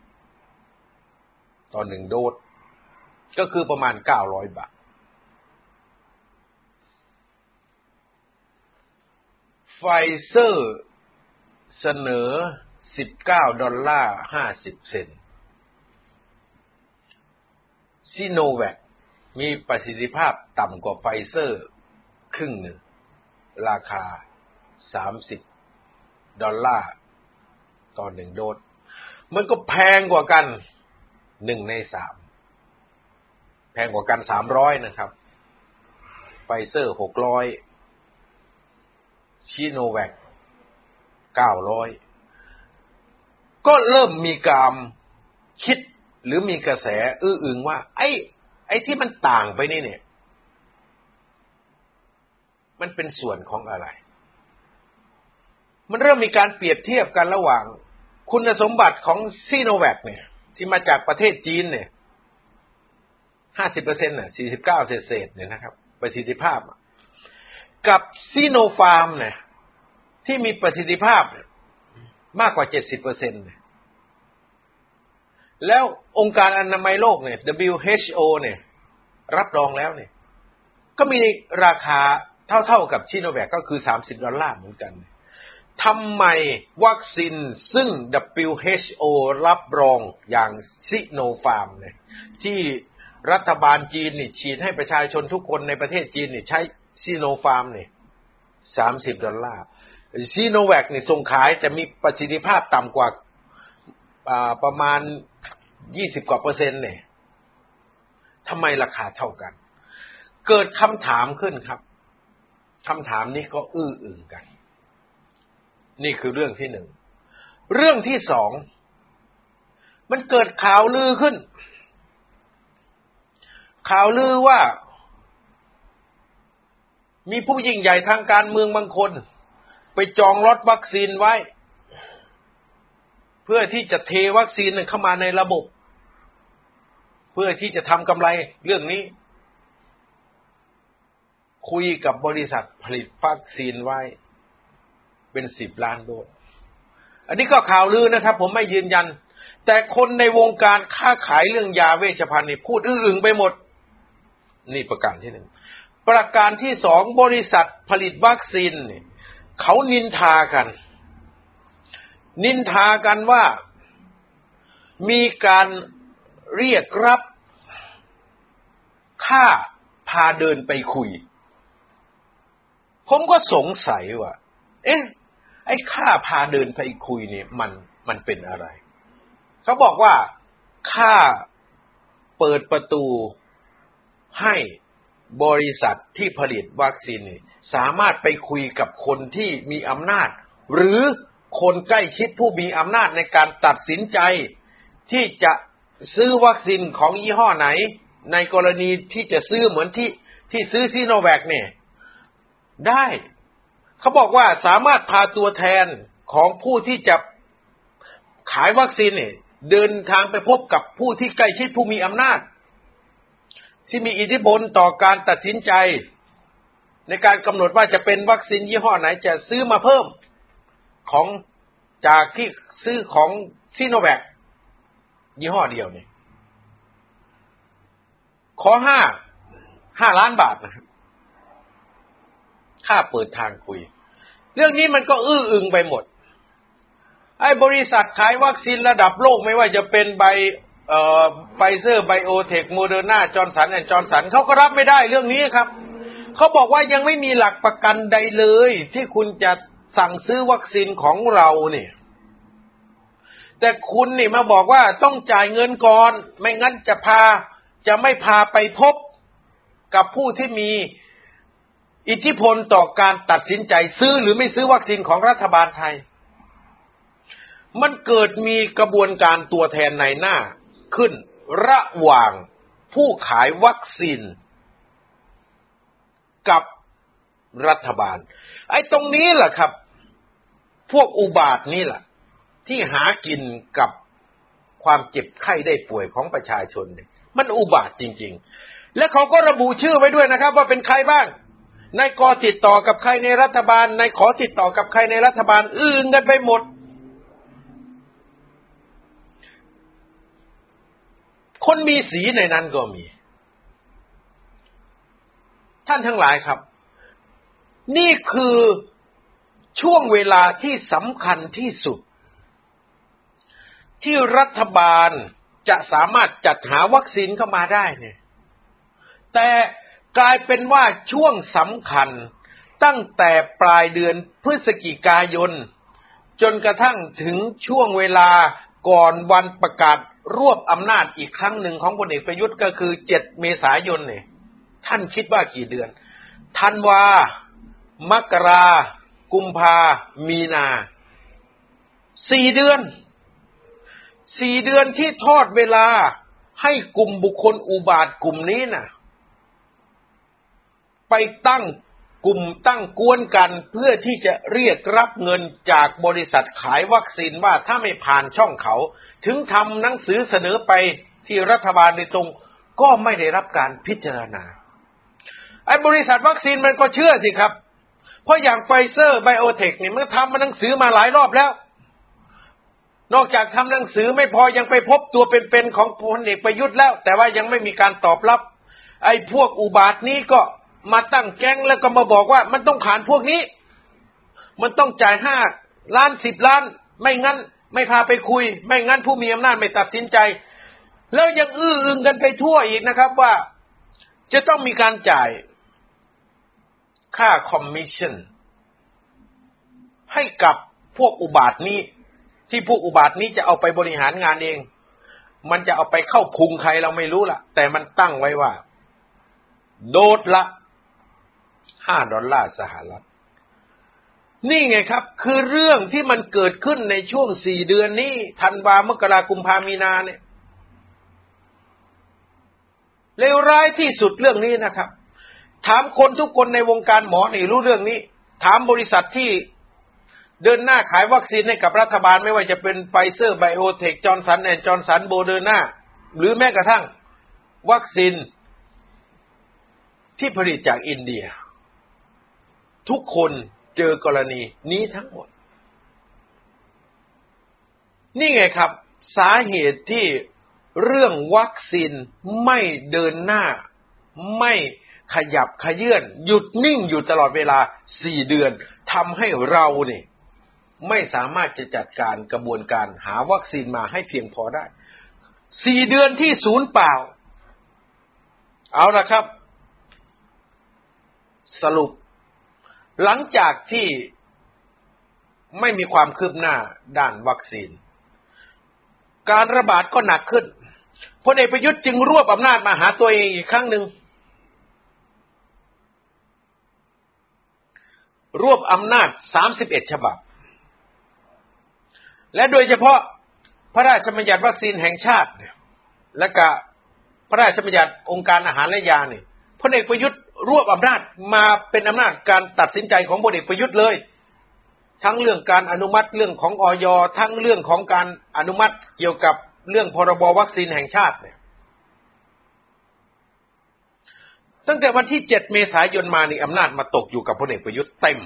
ต่อหนึ่งโดสก็คือประมาณเก้าร้อยบาท ไฟเซอร์เสนอสิบเก้าดอลลาร์ห้าสิบเซนต์ซิโนแวคมีประสิทธิภาพต่ำกว่าไฟเซอร์ ครึ่งหนึ่ง ราคาสามสิบดอลลาร์ต่อหนึ่งโดสมันก็แพงกว่ากันหนึ่งในสามแพงกว่ากันสามร้อยนะครับไฟเซอร์หกร้อยซิโนแวคเก้าร้อยก็เริ่มมีการคิดหรือมีกระแส อื้ออึงว่า ไอ้ ไอ้ที่มันต่างไปนี่เนี่ย มันเป็นส่วนของอะไร มันเริ่มมีการเปรียบเทียบกันระหว่าง คุณสมบัติของซีโนแวคเนี่ย ที่มาจากประเทศจีนเนี่ยห้าสิบเปอร์เซ็นต์น่ะสี่สิบเก้าเศษเศษเนี่ยนะครับ ประสิทธิภาพ กับซีโนฟาร์มเนี่ย ที่มีประสิทธิภาพมากกว่าเจ็ดสิบเปอร์เซ็นต์แล้วองค์การอนามัยโลกเนี่ย WHO เนี่ย รับรองแล้วเนี่ย ก็มีราคา เท่าๆกับชิโนแวคก็คือสามสิบดอลลาร์เหมือนกันทำไมวัคซีนซึ่ง WHO รับรองอย่างซิโนฟาร์มเนี่ยที่รัฐบาลจีนนี่ฉีดให้ประชาชนทุกคนในประเทศจีนนี่ใช้ซิโนฟาร์มเนี่ยสามสิบดอลลาร์ซีโนแวคนี่ยส่งขายแต่มีประสิทธิภาพต่ำกว่าประมาณยี่สิบกว่าเปอร์เซ็นต์เนี่ยทำไมราคาเท่ากัน เกิดคำถามขึ้นครับ คำถามนี้ก็อื้ออึงกัน นี่คือเรื่องที่หนึ่ง เรื่องที่สอง มันเกิดข่าวลือขึ้น ข่าวลือว่า มีผู้ยิ่งใหญ่ทางการเมืองบางคน ไปจองรถวัคซีนไว้ เพื่อที่จะเทวัคซีนเข้ามาในระบบ เพื่อที่จะทำกำไรเรื่องนี้ คุยกับบริษัทผลิตวัคซีนไว้ เป็นสิบล้านโดสอันนี้ก็ข่าวลือนะครับ ผมไม่ยืนยัน แต่คนในวงการค้าขายเรื่องยาเวชภัณฑ์นี่พูดอื้ออึงไปหมด นี่ประการที่หนึ่งประการที่สองบริษัทผลิตวัคซีนเนี่ยเขานินทากัน นินทากันว่ามีการเรียกรับค่าพาเดินไปคุย ผมก็สงสัยว่า เอ๊ะ ไอ้ค่าพาเดินไปคุยเนี่ย มันมันเป็นอะไร เขาบอกว่าค่าเปิดประตูให้บริษัทที่ผลิตวัคซีนสามารถไปคุยกับคนที่มีอำนาจ หรือคนใกล้ชิดผู้มีอำนาจในการตัดสินใจ ที่จะซื้อวัคซีนของยี่ห้อไหน ในกรณีที่จะซื้อเหมือนที่ที่ซื้อซีโนแวคเนี่ย ได้ เขาบอกว่าสามารถพาตัวแทนของผู้ที่จะขายวัคซีนเนี่ยเดินทางไปพบกับผู้ที่ใกล้ชิดผู้มีอำนาจ ที่มีอิทธิพลต่อการตัดสินใจ ในการกำหนดว่าจะเป็นวัคซีนยี่ห้อไหนจะซื้อมาเพิ่มของจากที่ซื้อของซีโนแวคยี่ห้อเดียวเนี่ยข้อห้าห้าล้านบาทนะครับ ค่าเปิดทางคุย เรื่องนี้มันก็อื้ออึงไปหมด ไอ้บริษัทขายวัคซีนระดับโลกไม่ว่าจะเป็นใบไฟเซอร์ไบโอเทคโมเดอร์นาจอห์นสันแอนด์จอร์นสันเขาก็รับไม่ได้เรื่องนี้ครับ เขาบอกว่ายังไม่มีหลักประกันใดเลย ที่คุณจะสั่งซื้อวัคซีนของเราเนี่ยแต่คุณนี่มาบอกว่าต้องจ่ายเงินก่อน ไม่งั้นจะพาจะไม่พาไปพบกับผู้ที่มี อิทธิพลต่อการตัดสินใจซื้อหรือไม่ซื้อวัคซีนของรัฐบาลไทย มันเกิดมีกระบวนการตัวแทนในหน้าขึ้นระหว่างผู้ขายวัคซีน กับรัฐบาล ไอ้ตรงนี้แหละครับ พวกอุบาทนี่แหละที่หากินกับความเจ็บไข้ได้ป่วยของประชาชนเนี่ยมันอุบาทจริง ๆ และเขาก็ระบุชื่อไว้ด้วยนะครับ ว่าเป็นใครบ้าง นายกอติดต่อกับใครในรัฐบาลนายขอติดต่อกับใครในรัฐบาล อื่นกันไปหมด คนมีสีในนั้นก็มี ท่านทั้งหลายครับ นี่คือช่วงเวลาที่สำคัญที่สุด ที่รัฐบาลจะสามารถจัดหาวัคซีนเข้ามาได้เนี่ย แต่ กลายเป็นว่าช่วงสำคัญตั้งแต่ปลายเดือนพฤศจิกายน จนกระทั่งถึงช่วงเวลาก่อนวันประกาศรวบอำนาจอีกครั้งหนึ่งของพลเอกประยุทธ์ก็คือเจ็ดเมษายนเนี่ยท่านคิดว่ากี่เดือนธันวา มกรา กุมภา มีนา สี่เดือน สี่เดือนที่ทอดเวลาให้กลุ่มบุคคลอุบาทกลุ่มนี้นะ่ะ ไปตั้งกลุ่มตั้งกวนกัน เพื่อที่จะเรียกรับเงินจากบริษัทขายวัคซีนว่าถ้าไม่ผ่านช่องเขา ถึงทำหนังสือเสนอไปที่รัฐบาลในตรง ก็ไม่ได้รับการพิจารณาไอ้บริษัทวัคซีนมันก็เชื่อสิครับ เพราะอย่างไฟเซอร์ไบโอเทคเนี่ยมันทำมาหนังสือมาหลายรอบแล้ว นอกจากทำหนังสือไม่พอยังไปพบตัวเป็นๆของพลเอกประยุทธ์แล้ว แต่ว่ายังไม่มีการตอบรับ ไอ้พวกอุบาทนี้ก็ มาตั้งแก๊งแล้วก็มาบอกว่า มันต้องผ่านพวกนี้ มันต้องจ่ายห้าล้านสิบล้าน ไม่งั้น ไม่พาไปคุย ไม่งั้นผู้มีอำนาจไม่ตัดสินใจ แล้วยังอื้ออึงกันไปทั่วอีกนะครับว่า จะต้องมีการจ่ายค่าคอมมิชชั่นให้กับพวกอุบาทว์นี้ ที่พวกอุบาทว์นี้จะเอาไปบริหารงานเอง มันจะเอาไปเข้าพุงใครเราไม่รู้ล่ะ แต่มันตั้งไว้ว่า โดสละ ห้าดอลลาร์สหรัฐ นี่ไงครับ คือเรื่องที่มันเกิดขึ้นในช่วงสี่เดือนนี้ธันวามกรากุมภามีนาเนี่ยเลวร้ายที่สุดเรื่องนี้นะครับ ถามคนทุกคนในวงการหมอนี่รู้เรื่องนี้ ถามบริษัทที่เดินหน้าขายวัคซีนให้กับรัฐบาลไม่ว่าจะเป็นไฟเซอร์ไบโอเทคจอห์นสันแอนด์จอห์นสันโมเดอร์นาหรือแม้กระทั่ง วัคซีนที่ผลิตจากอินเดีย ทุกคนเจอกรณีนี้ทั้งหมด นี่ไงครับ สาเหตุที่เรื่องวัคซีนไม่เดินหน้า ไม่ขยับขยื่นหยุดนิ่งอยู่ตลอดเวลาสี่เดือนทำให้เราเนี่ยไม่สามารถจะจัดการกระบวนการหาวัคซีนมาให้เพียงพอได้สี่เดือนที่ศูนย์เปล่า เอาละครับ สรุป หลังจากที่ไม่มีความคืบหน้าด้านวัคซีน การระบาดก็หนักขึ้นพลเอกประยุทธ์จึงรวบอำนาจมาหาตัวเองอีกครั้งหนึ่งรวบอำนาจสามสิบเอ็ดฉบับ และโดยเฉพาะพระราชบัญญัติวัคซีนแห่งชาติ และก็พระราชบัญญัติองค์การอาหารและยาเนี่ยพลเอกประยุทธ์ รวบอำนาจมาเป็นอำนาจการตัดสินใจของพลเอกประยุทธ์เลย ทั้งเรื่องการอนุมัติเรื่องของออยทั้งเรื่องของการอนุมัติเกี่ยวกับเรื่องพรบวัคซีนแห่งชาติเนี่ยตั้งแต่วันที่เจ็ดเมษายนมานี่อำนาจมาตกอยู่กับพลเอกประยุทธ์เต็ม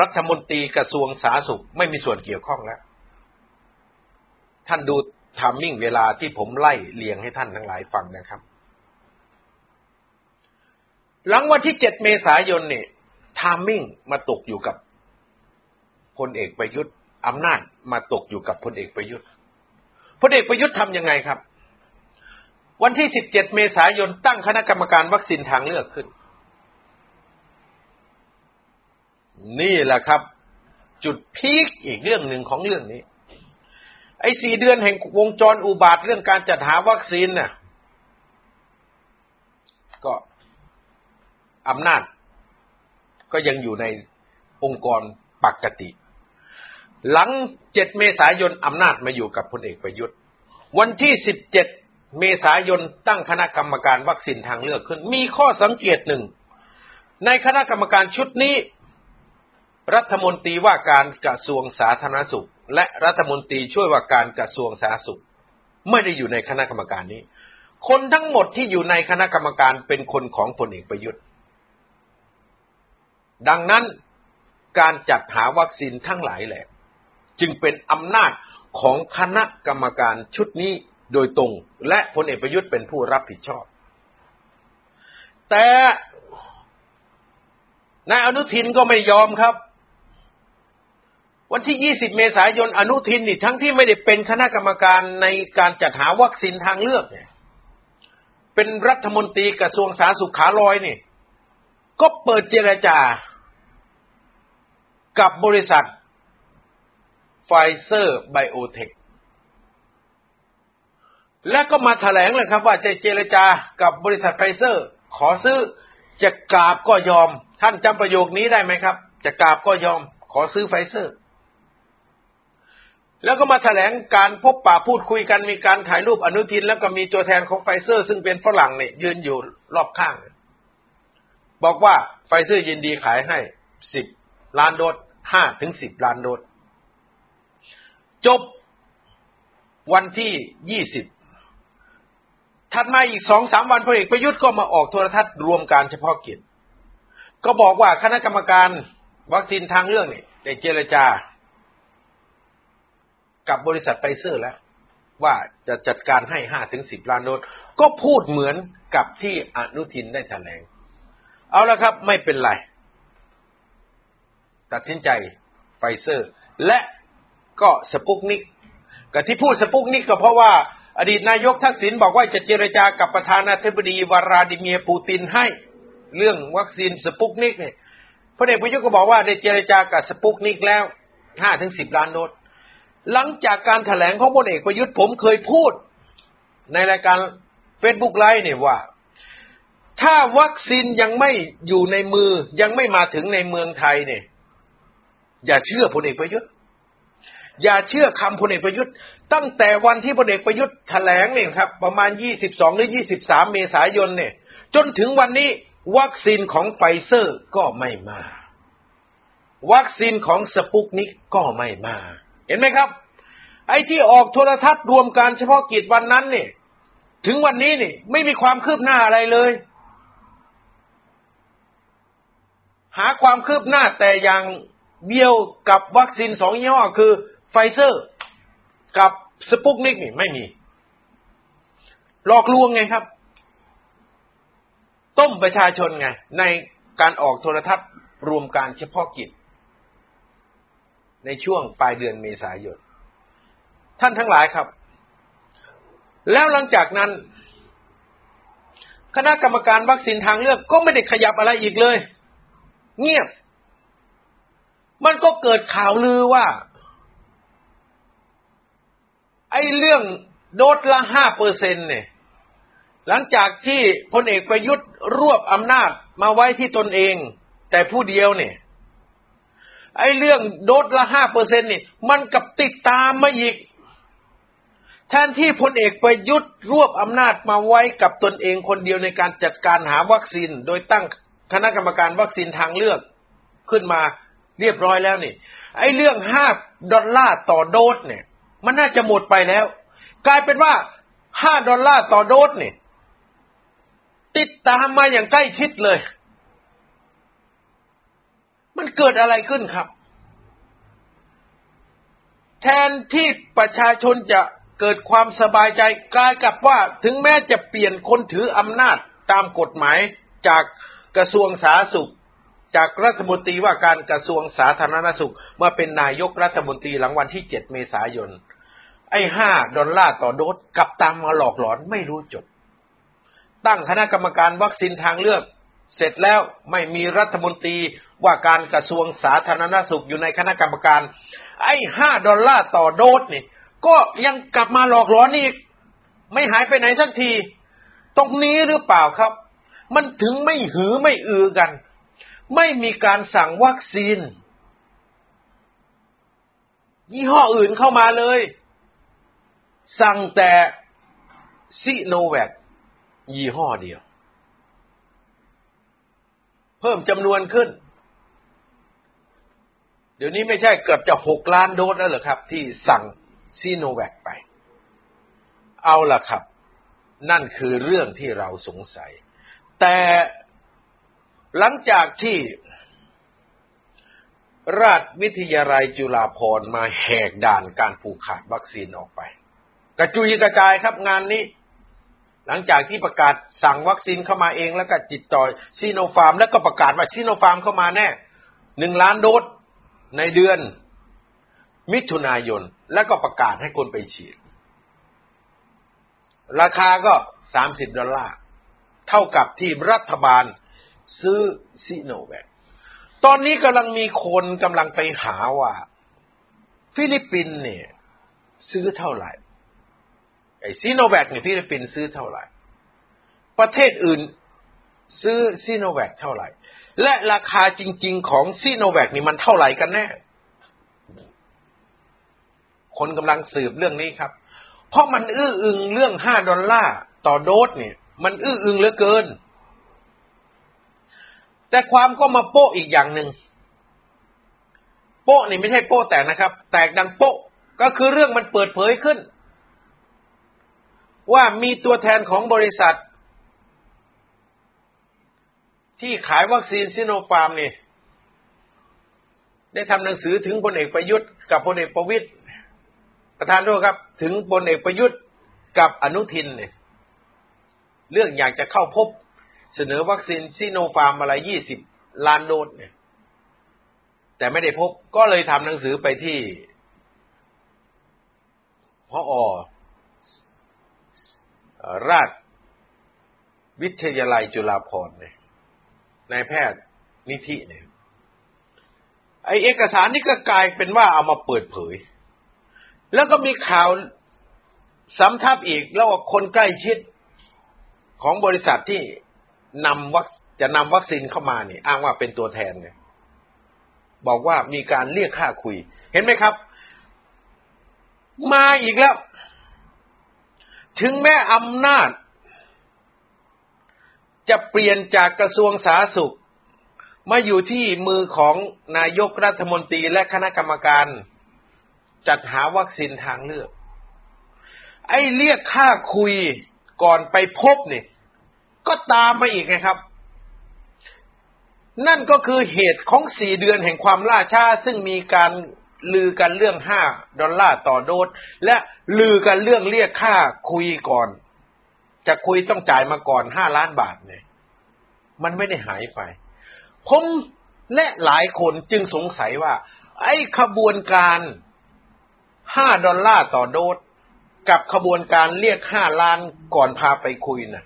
รัฐมนตรีกระทรวงสาธารณสุขไม่มีส่วนเกี่ยวข้องแล้ว ท่านดู timing เวลาที่ผมไล่เลียงให้ท่านทั้งหลายฟังนะครับ หลังวันที่เจ็ดเมษายนเนี่ย timing มาตกอยู่กับพลเอกประยุทธ์อำนาจมาตกอยู่กับพลเอกประยุทธ์พลเอกประยุทธ์ทำยังไงครับ วันที่สิบเจ็ดเมษายนตั้งคณะกรรมการวัคซีนทางเลือกขึ้น นี่แหละครับ จุดพีคอีกเรื่องหนึ่งของเรื่องนี้ ไอ้สี่เดือนแห่งวงจรอุบาทเรื่องการจัดหาวัคซีนน่ะก็ อำนาจ ก็ยังอยู่ในองค์กรปกติ หลังเจ็ดเมษายนอำนาจมาอยู่กับพลเอกประยุทธ์ วันที่สิบเจ็ดเมษายนตั้งคณะกรรมการวัคซีนทางเลือกขึ้น มีข้อสังเกตหนึ่ง ในคณะกรรมการชุดนี้ รัฐมนตรีว่าการกระทรวงสาธารณสุข และรัฐมนตรีช่วยว่าการกระทรวงสาธารณสุข ไม่ได้อยู่ในคณะกรรมการนี้ คนทั้งหมดที่อยู่ในคณะกรรมการเป็นคนของพลเอกประยุทธ์ ดังนั้นการจัดหาวัคซีนทั้งหลายแหละ จึงเป็นอำนาจของคณะกรรมการชุดนี้โดยตรง และพลเอกประยุทธ์เป็นผู้รับผิดชอบ แต่นายอนุทินก็ไม่ยอมครับ วันที่ 20 เมษายนอนุทินนี่ทั้งที่ไม่ได้เป็นคณะกรรมการในการจัดหาวัคซีนทางเลือกเนี่ย เป็นรัฐมนตรีกระทรวงสาธารณสุขขาลอยนี่ ก็เปิดเจรจา กับบริษัทไฟเซอร์ไบโอเทคและก็มาแถลงเลยครับว่าจะเจรจากับบริษัทไฟเซอร์ ขอซื้อจะกราบก็ยอม ท่านจำประโยคนี้ได้ไหมครับ จะกราบก็ยอม ขอซื้อไฟเซอร์ แล้วก็มาแถลงการพบปะพูดคุยกันมีการถ่ายรูปอนุทิน แล้วก็มีตัวแทนของไฟเซอร์ ซึ่งเป็นฝรั่งเนี่ยยืนอยู่รอบข้าง บอกว่าไฟเซอร์ยินดีขายให้สิบ ล้านโดสห้าถึงสิบล้านโดสจบวันที่ยี่สิบถัดมาอีกสองสามวันพลเอกประยุทธ์ก็มาออกโทรทัศน์รวมการเฉพาะกิจ ก็บอกว่าคณะกรรมการวัคซีนทางเรื่องเนี่ได้เจรจา กับบริษัทไฟเซอร์แล้ว ว่าจะจัดการให้ห้าถึงสิบล้านโดสก็พูดเหมือนกับที่อนุทินได้แถลง เอาละครับไม่เป็นไร ตัดสินใจไฟเซอร์ และก็สปุกนิกกับที่พูดสปุกนิกก็เพราะว่าอดีตนายกทักษิณบอกว่าจะเจรจากับประธานาธิบดีวลาดิเมียร์ปูตินให้เรื่องวัคซีนสปุกนิกเนี่ยพลเอกประยุทธ์ก็บอกว่าได้เจรจากับสปุกนิกแล้วห้าถึงสิบล้านโดสหลังจากการแถลงของพลเอกประยุทธ์ผมเคยพูด ในรายการเฟซบุ๊กไลฟ์เนี่ยว่า ถ้าวัคซีนยังไม่อยู่ในมือยังไม่มาถึงในเมืองไทยเนี่ย อย่าเชื่อพลเอกประยุทธ์ อย่าเชื่อคำพลเอกประยุทธ์ ตั้งแต่วันที่พลเอกประยุทธ์แถลงเนี่ยครับ ประมาณ 22 หรือ 23 เมษายนเนี่ย จนถึงวันนี้วัคซีนของไฟเซอร์ก็ไม่มา วัคซีนของสปุกนิกก็ไม่มา เห็นไหมครับ ไอ้ที่ออกโทรทัศน์รวมการเฉพาะกิจวันนั้นเนี่ย ถึงวันนี้เนี่ยไม่มีความคืบหน้าอะไรเลยหาความคืบหน้าแต่อย่าง เดียวกับวัคซีนสองยี่ห้อคือไฟเซอร์กับสปุกนิกนี่ไม่มี หลอกลวงไงครับ ต้มประชาชนไง ในการออกโทรทัศน์รวมการเฉพาะกิจ ในช่วงปลายเดือนเมษายน ท่านทั้งหลายครับ แล้วหลังจากนั้น คณะกรรมการวัคซีนทางเลือกก็ไม่ได้ขยับอะไรอีกเลย เงียบ มันก็เกิดข่าวลือว่า ไอ้เรื่องโดสละห้าเปอร์เซ็นเนี่ย หลังจากที่พลเอกประยุทธ์รวบอำนาจมาไว้ที่ตนเอง แต่ผู้เดียวเนี่ย ไอ้เรื่องโดสละห้าเปอร์เซ็นนี่ มันกับติดตามมาอีก แทนที่พลเอกประยุทธ์รวบอำนาจมาไว้กับตนเองคนเดียวในการจัดการหาวัคซีน โดยตั้งคณะกรรมการวัคซีนทางเลือกขึ้นมา เรียบร้อยแล้วนี่ไอ้เรื่องห้าดอลลาร์ต่อโดสเนี่ย มันน่าจะหมดไปแล้ว กลายเป็นว่าห้าดอลลาร์ต่อโดสเนี่ย ติดตามมาอย่างใกล้ชิดเลย มันเกิดอะไรขึ้นครับ แทนที่ประชาชนจะเกิดความสบายใจกลายกับว่าถึงแม้จะเปลี่ยนคนถืออำนาจตามกฎหมายจากกระทรวงสาธารณสุข จากรัฐมนตรีว่าการกระทรวงสาธารณสุขมาเป็นนายกรัฐมนตรีหลังวันที่เจ็ดเมษายน ไอ้ห้าดอลลาร์ต่อโดสกลับตามมาหลอกหลอนไม่รู้จบ ตั้งคณะกรรมการวัคซีนทางเลือก เสร็จแล้วไม่มีรัฐมนตรีว่าการกระทรวงสาธารณสุขอยู่ในคณะกรรมการ ไอ้ห้าดอลลาร์ต่อโดสนี่ ก็ยังกลับมาหลอกหลอนอีก ไม่หายไปไหนสักที ตรงนี้หรือเปล่าครับ มันถึงไม่หือไม่อือกัน ไม่มีการสั่งวัคซีน ยี่ห้ออื่นเข้ามาเลย สั่งแต่ซิโนแวคยี่ห้อเดียว เพิ่มจำนวนขึ้น เดี๋ยวนี้ไม่ใช่เกือบจะหกล้านโดสแล้วเหรอครับ ที่สั่งซีโนแวคไป เอาล่ะครับ นั่นคือเรื่องที่เราสงสัย แต่ หลังจากที่ราชวิทยาลัยจุฬาภรณ์มาแหกด่านการผูกขาดวัคซีนออกไป กระจุยกระจายครับงานนี้ หลังจากที่ประกาศสั่งวัคซีนเข้ามาเองแล้วก็จิตต่อซีโนฟาร์ม แล้วก็ประกาศว่าซีโนฟาร์มเข้ามาแน่หนึ่งล้านโดสในเดือน มิถุนายน แล้วก็ประกาศให้คนไปฉีด ราคาก็สามสิบดอลลาร์เท่ากับที่รัฐบาล ซื้อซิโนแวคตอนนี้กำลังมีคนกำลังไปหาว่า ฟิลิปปินเนี่ย ซื้อเท่าไหร่ ไอ้ซีโนแวคเนี่ยฟิลิปปินซื้อเท่าไหร่ ประเทศอื่นซื้อซีโนแวคเท่าไหร่ และราคาจริง ๆ ของซีโนแวคนี่มันเท่าไหร่กันแน่ คนกำลังสืบเรื่องนี้ครับ เพราะมันอื้ออึงเรื่องห้าดอลลาร์ต่อโดสเนี่ย มันอื้ออึงเหลือเกิน แต่ความก็มาโป๊ะอีกอย่างหนึ่งโป๊ะนี่ไม่ใช่โป๊ะแต่นะครับ แตกดังโป๊ะก็คือเรื่องมันเปิดเผยขึ้น ว่ามีตัวแทนของบริษัท ที่ขายวัคซีนซิโนฟาร์มนี่ได้ทำหนังสือถึงพลเอกประยุทธ์กับพลเอกประวิตยประธานโทษครับ ถึงพลเอกประยุทธ์กับอนุทินเนี่ยเรื่องอยากจะเข้าพบ เสนอวัคซีนซิโนฟาร์มอะไรยี่สิบล้านโดสเนี่ย แต่ไม่ได้พบก็เลยทำหนังสือไปที่พออราชวิทยาลัยจุฬาภรณ์เนี่ยนายแพทย์นิธิเนี่ยไอเอกสารนี่ก็กลายเป็นว่าเอามาเปิดเผย แล้วก็มีข่าวสำทับอีกแล้วคนใกล้ชิดของบริษัทที่ นำวัคจะนำวัคซีนเข้ามาเนี่ยอ้างว่าเป็นตัวแทนเนี่ยบอกว่ามีการเรียกค่าคุย เห็นไหมครับ มาอีกแล้ว ถึงแม้อำนาจ จะเปลี่ยนจากกระทรวงสาธารณสุข มาอยู่ที่มือของนายกรัฐมนตรีและคณะกรรมการ จัดหาวัคซีนทางเลือก ไอ้เรียกค่าคุยก่อนไปพบเนี่ย ก็ตามมาอีกไงครับ นั่นก็คือเหตุของสี่เดือนแห่งความล่าช้า ซึ่งมีการลือกันเรื่องห้าดอลลาร์ต่อโดสและลือกันเรื่องเรียกค่าคุยก่อน จะคุยต้องจ่ายมาก่อนห้าล้านบาทเนี่ยมันไม่ได้หายไป ผมและหลายคนจึงสงสัยว่า ไอ้ขบวนการห้าดอลลาร์ต่อโดสกับขบวนการเรียกห้าล้านก่อนพาไปคุยนะ่ะ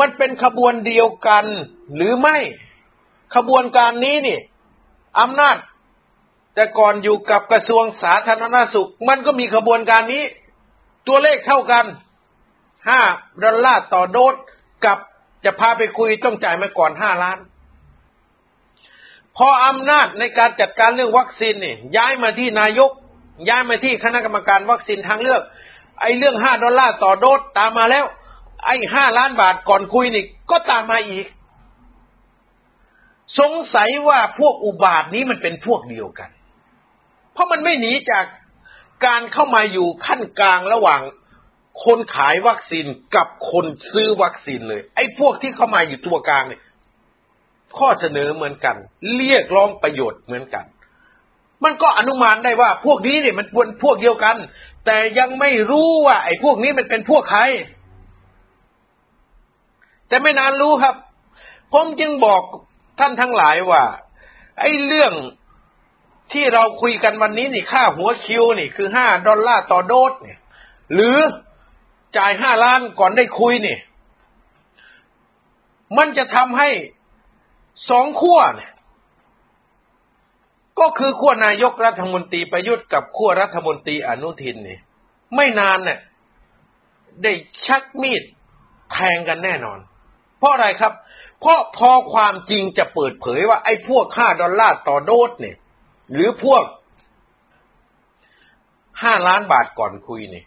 มันเป็นขบวนเดียวกันหรือไม่ ขบวนการนี้นี่อำนาจ แต่ก่อนอยู่กับกระทรวงสาธารณสุข มันก็มีขบวนการนี้ ตัวเลขเท่ากันห้าดอลลาร์ต่อโดสกับจะพาไปคุยต้องจ่ายมาก่อนห้าล้าน พออำนาจในการจัดการเรื่องวัคซีนนี่ย้ายมาที่นายก ย้ายมาที่คณะกรรมการวัคซีนทางเลือก ไอ้เรื่องห้าดอลลาร์ต่อโดสตามมาแล้ว ไอ้ห้าล้านบาทก่อนคุยนี่ก็ตามมาอีก สงสัยว่าพวกอุบาทนี้มันเป็นพวกเดียวกัน เพราะมันไม่หนีจากการเข้ามาอยู่ขั้นกลางระหว่างคนขายวัคซีนกับคนซื้อวัคซีนเลย ไอ้พวกที่เข้ามาอยู่ตัวกลางเนี่ยข้อเสนอเหมือนกัน เรียกร้องประโยชน์เหมือนกัน มันก็อนุมานได้ว่าพวกนี้เนี่ยมันเป็นพวกเดียวกัน แต่ยังไม่รู้ว่า ไอ้พวกนี้มันเป็นพวกใคร แต่ไม่นานรู้ครับ ผมจึงบอกท่านทั้งหลายว่า ไอ้เรื่องที่เราคุยกันวันนี้นี่ค่าหัวคิวนี่คือห้าดอลลาร์ต่อโดสเนี่ย หรือจ่ายห้าล้านก่อนได้คุยนี่ มันจะทำให้สองขั้วเนี่ยก็คือขั้วนายกรัฐมนตรีประยุทธ์กับขั้วรัฐมนตรีอนุทินนี่ ไม่นานเนี่ยได้ชักมีดแทงกันแน่นอน ราะอะไรครับ เพราะพอความจริงจะเปิดเผยว่าไอ้พวกห้าดอลลาร์ต่อโดสเนี่ย หรือพวกห้าล้านบาทก่อนคุยเนี่ย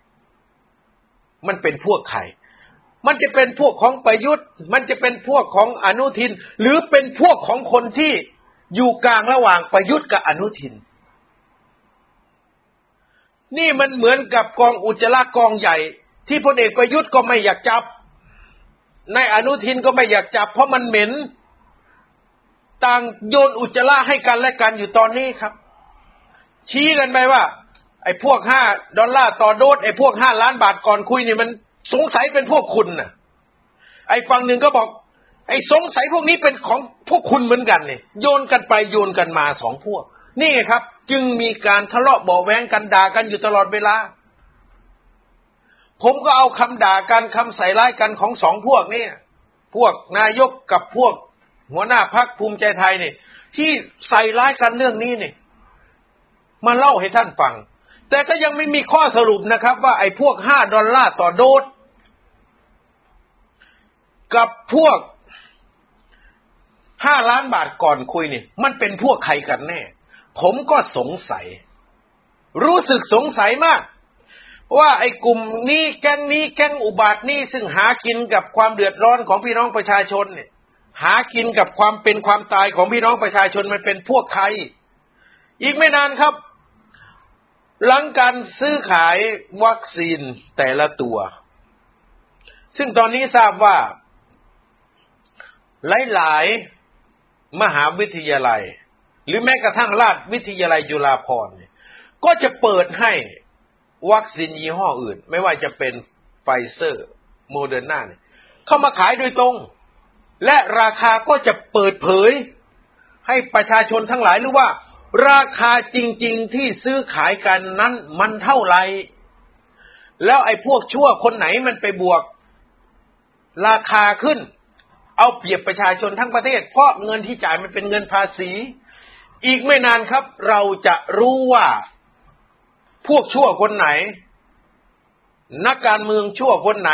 มันเป็นพวกใคร มันจะเป็นพวกของประยุทธ์ มันจะเป็นพวกของอนุทิน หรือเป็นพวกของคนที่อยู่กลางระหว่างประยุทธ์กับอนุทิน นี่มันเหมือนกับกองอุจจาระกองใหญ่ ที่พลเอกประยุทธ์ก็ไม่อยากจับ นายอนุทินก็ไม่อยากจับ เพราะมันเหม็น ต่างโยนอุจจาระให้กันและกันอยู่ตอนนี้ครับ ชี้กันไปว่า ไอ้พวกห้าดอลลาร์ต่อโดสไอ้พวกห้าล้านบาทก่อนคุยนี่มันสงสัยเป็นพวกคุณน่ะ ไอ้ฝั่งหนึ่งก็บอก ไอ้สงสัยพวกนี้เป็นของพวกคุณเหมือนกันเนี่ยโยนกันไปโยนกันมาสองพวก นี่ครับ จึงมีการทะเลาะเบาแวงกันด่ากันอยู่ตลอดเวลา ผมก็เอาคำด่ากันคำใส่ร้ายกันของสองพวกนี่พวกนายกกับพวกหัวหน้าพักภูมิใจไทยนี่ที่ใส่ร้ายกันเรื่องนี้นี่มาเล่าให้ท่านฟัง แต่ก็ยังไม่มีข้อสรุปนะครับ ว่าไอ้พวกห้าดอลลาร์ต่อโดสกับพวกห้าล้านบาทก่อนคุยเนี่ยมันเป็นพวกใครกันแน่ ผมก็สงสัย รู้สึกสงสัยมาก ว่าไอ้กลุ่มนี้แก๊งนี้แก๊งอุบาทนี้ซึ่งหากินกับความเดือดร้อนของพี่น้องประชาชนเนี่ย หากินกับความเป็นความตายของพี่น้องประชาชนมันเป็นพวกใคร อีกไม่นานครับ หลังการซื้อขายวัคซีนแต่ละตัว ซึ่งตอนนี้ทราบว่า หลาย ๆ มหาวิทยาลัย หรือแม้กระทั่งราชวิทยาลัยจุฬาภรณ์ก็จะเปิดให้ วัคซีนยี่ห้ออื่น ไม่ว่าจะเป็นไฟเซอร์โมเดอร์นาเนี่ยเข้ามาขายโดยตรง และราคาก็จะเปิดเผย ให้ประชาชนทั้งหลายรู้ว่า ราคาจริง ๆ ที่ซื้อขายกันนั้นมันเท่าไหร่แล้วไอ้พวกชั่วคนไหนมันไปบวก ราคาขึ้น เอาเปรียบประชาชนทั้งประเทศ เพราะเงินที่จ่ายมันเป็นเงินภาษี อีกไม่นานครับ เราจะรู้ว่า พวกชั่วคนไหน นักการเมืองชั่วคนไหน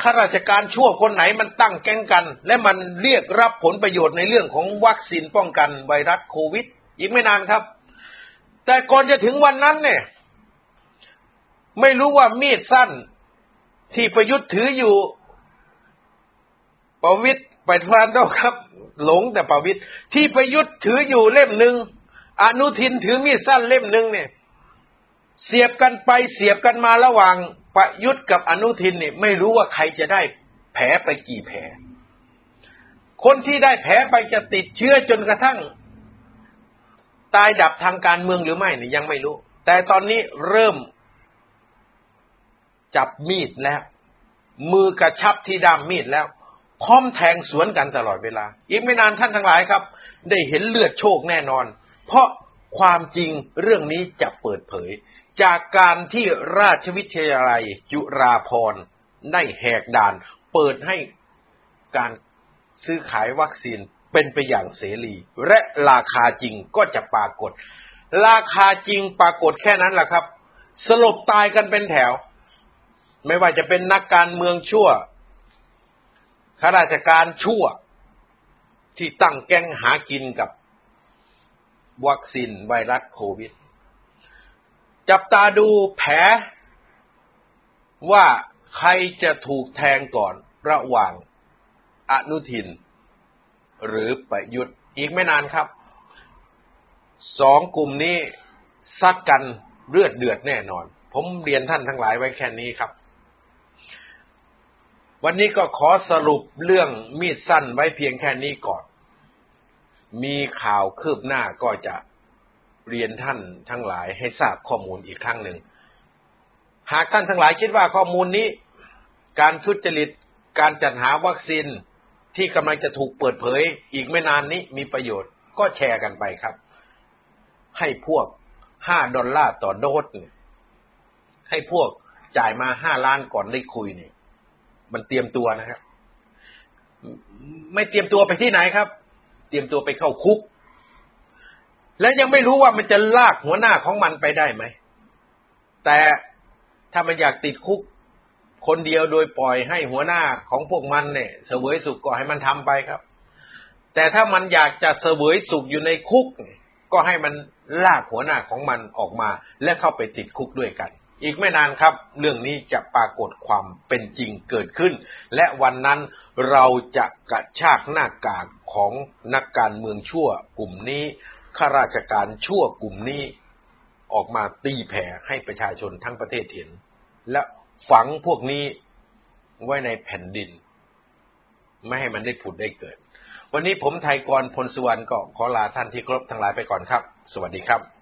ข้าราชการชั่วคนไหนมันตั้งแก๊งกัน และมันเรียกรับผลประโยชน์ในเรื่องของวัคซีนป้องกันไวรัสโควิด อีกไม่นานครับ แต่ก่อนจะถึงวันนั้นเนี่ย ไม่รู้ว่ามีดสั้น ที่ประยุทธ์ถืออยู่ ประวิทย์ไปทานดอกครับ หลงแต่ประวิทย์ที่ประยุทธ์ถืออยู่เล่มหนึ่งอนุทินถือมีดสั้นเล่มหนึ่งเนี่ย เสียบกันไปเสียบกันมาระหว่างประยุทธ์กับอนุทินเนี่ยไม่รู้ว่าใครจะได้แผลไปกี่แผล คนที่ได้แผลไปจะติดเชื้อจนกระทั่ง ตายดับทางการเมืองหรือไม่เนี่ยยังไม่รู้ แต่ตอนนี้เริ่มจับมีดแล้ว มือกระชับที่ด้ามมีดแล้วพร้อมแทงสวนกันตลอดเวลา อีกไม่นานท่านทั้งหลายครับ ได้เห็นเลือดโชคแน่นอน เพราะความจริงเรื่องนี้จะเปิดเผย จากการที่ราชวิทยาลัยจุฬาภรณ์ได้แหกด่าน เปิดให้การซื้อขายวัคซีนเป็นไปอย่างเสรี และราคาจริงก็จะปรากฏ ราคาจริงปรากฏแค่นั้นแหละครับ สลบตายกันเป็นแถว ไม่ว่าจะเป็นนักการเมืองชั่วข้าราชการชั่ว ที่ตั้งแก๊งหากินกับวัคซีนไวรัสโควิด จับตาดูแผลว่าใครจะถูกแทงก่อนระหว่างอนุทิน หรือประยุทธ์อีกไม่นานครับ สองกลุ่มนี้ซัดกันเลือดเดือดแน่นอน ผมเรียนท่านทั้งหลายไว้แค่นี้ครับ วันนี้ก็ขอสรุปเรื่องมีดสั้นไว้เพียงแค่นี้ก่อน มีข่าวคืบหน้าก็จะ เรียนท่านทั้งหลายให้ทราบข้อมูลอีกครั้งหนึ่ง หากท่านทั้งหลายคิดว่าข้อมูลนี้ การทุจริตการจัดหาวัคซีนที่กำลังจะถูกเปิดเผย อีกไม่นานนี้มีประโยชน์ก็แชร์กันไปครับ ให้พวกห้าดอลลาร์ต่อโดสเนี่ยให้พวกจ่ายมาห้าล้านก่อนได้คุยเนี่ยมันเตรียมตัวนะครับ ไม่เตรียมตัวไปที่ไหนครับ เตรียมตัวไปเข้าคุก และยังไม่รู้ว่ามันจะลากหัวหน้าของมันไปได้ไหม แต่ถ้ามันอยากติดคุกคนเดียวโดยปล่อยให้หัวหน้าของพวกมันเนี่ยเสวยสุขก็ให้มันทำไปครับ แต่ถ้ามันอยากจะเสวยสุขอยู่ในคุก ก็ให้มันลากหัวหน้าของมันออกมา และเข้าไปติดคุกด้วยกัน อีกไม่นานครับ เรื่องนี้จะปรากฏความเป็นจริงเกิดขึ้น และวันนั้นเราจะกระชากหน้ากากของนักการเมืองชั่วกลุ่มนี้ ข้าราชการชั่วกลุ่มนี้ออกมาตีแผ่ให้ประชาชนทั้งประเทศเห็น และฝังพวกนี้ไว้ในแผ่นดิน ไม่ให้มันได้ผุดได้เกิด วันนี้ผมไทยกรพลสุวรรณก็ขอลาท่านที่ครบทั้งหลายไปก่อนครับ สวัสดีครับ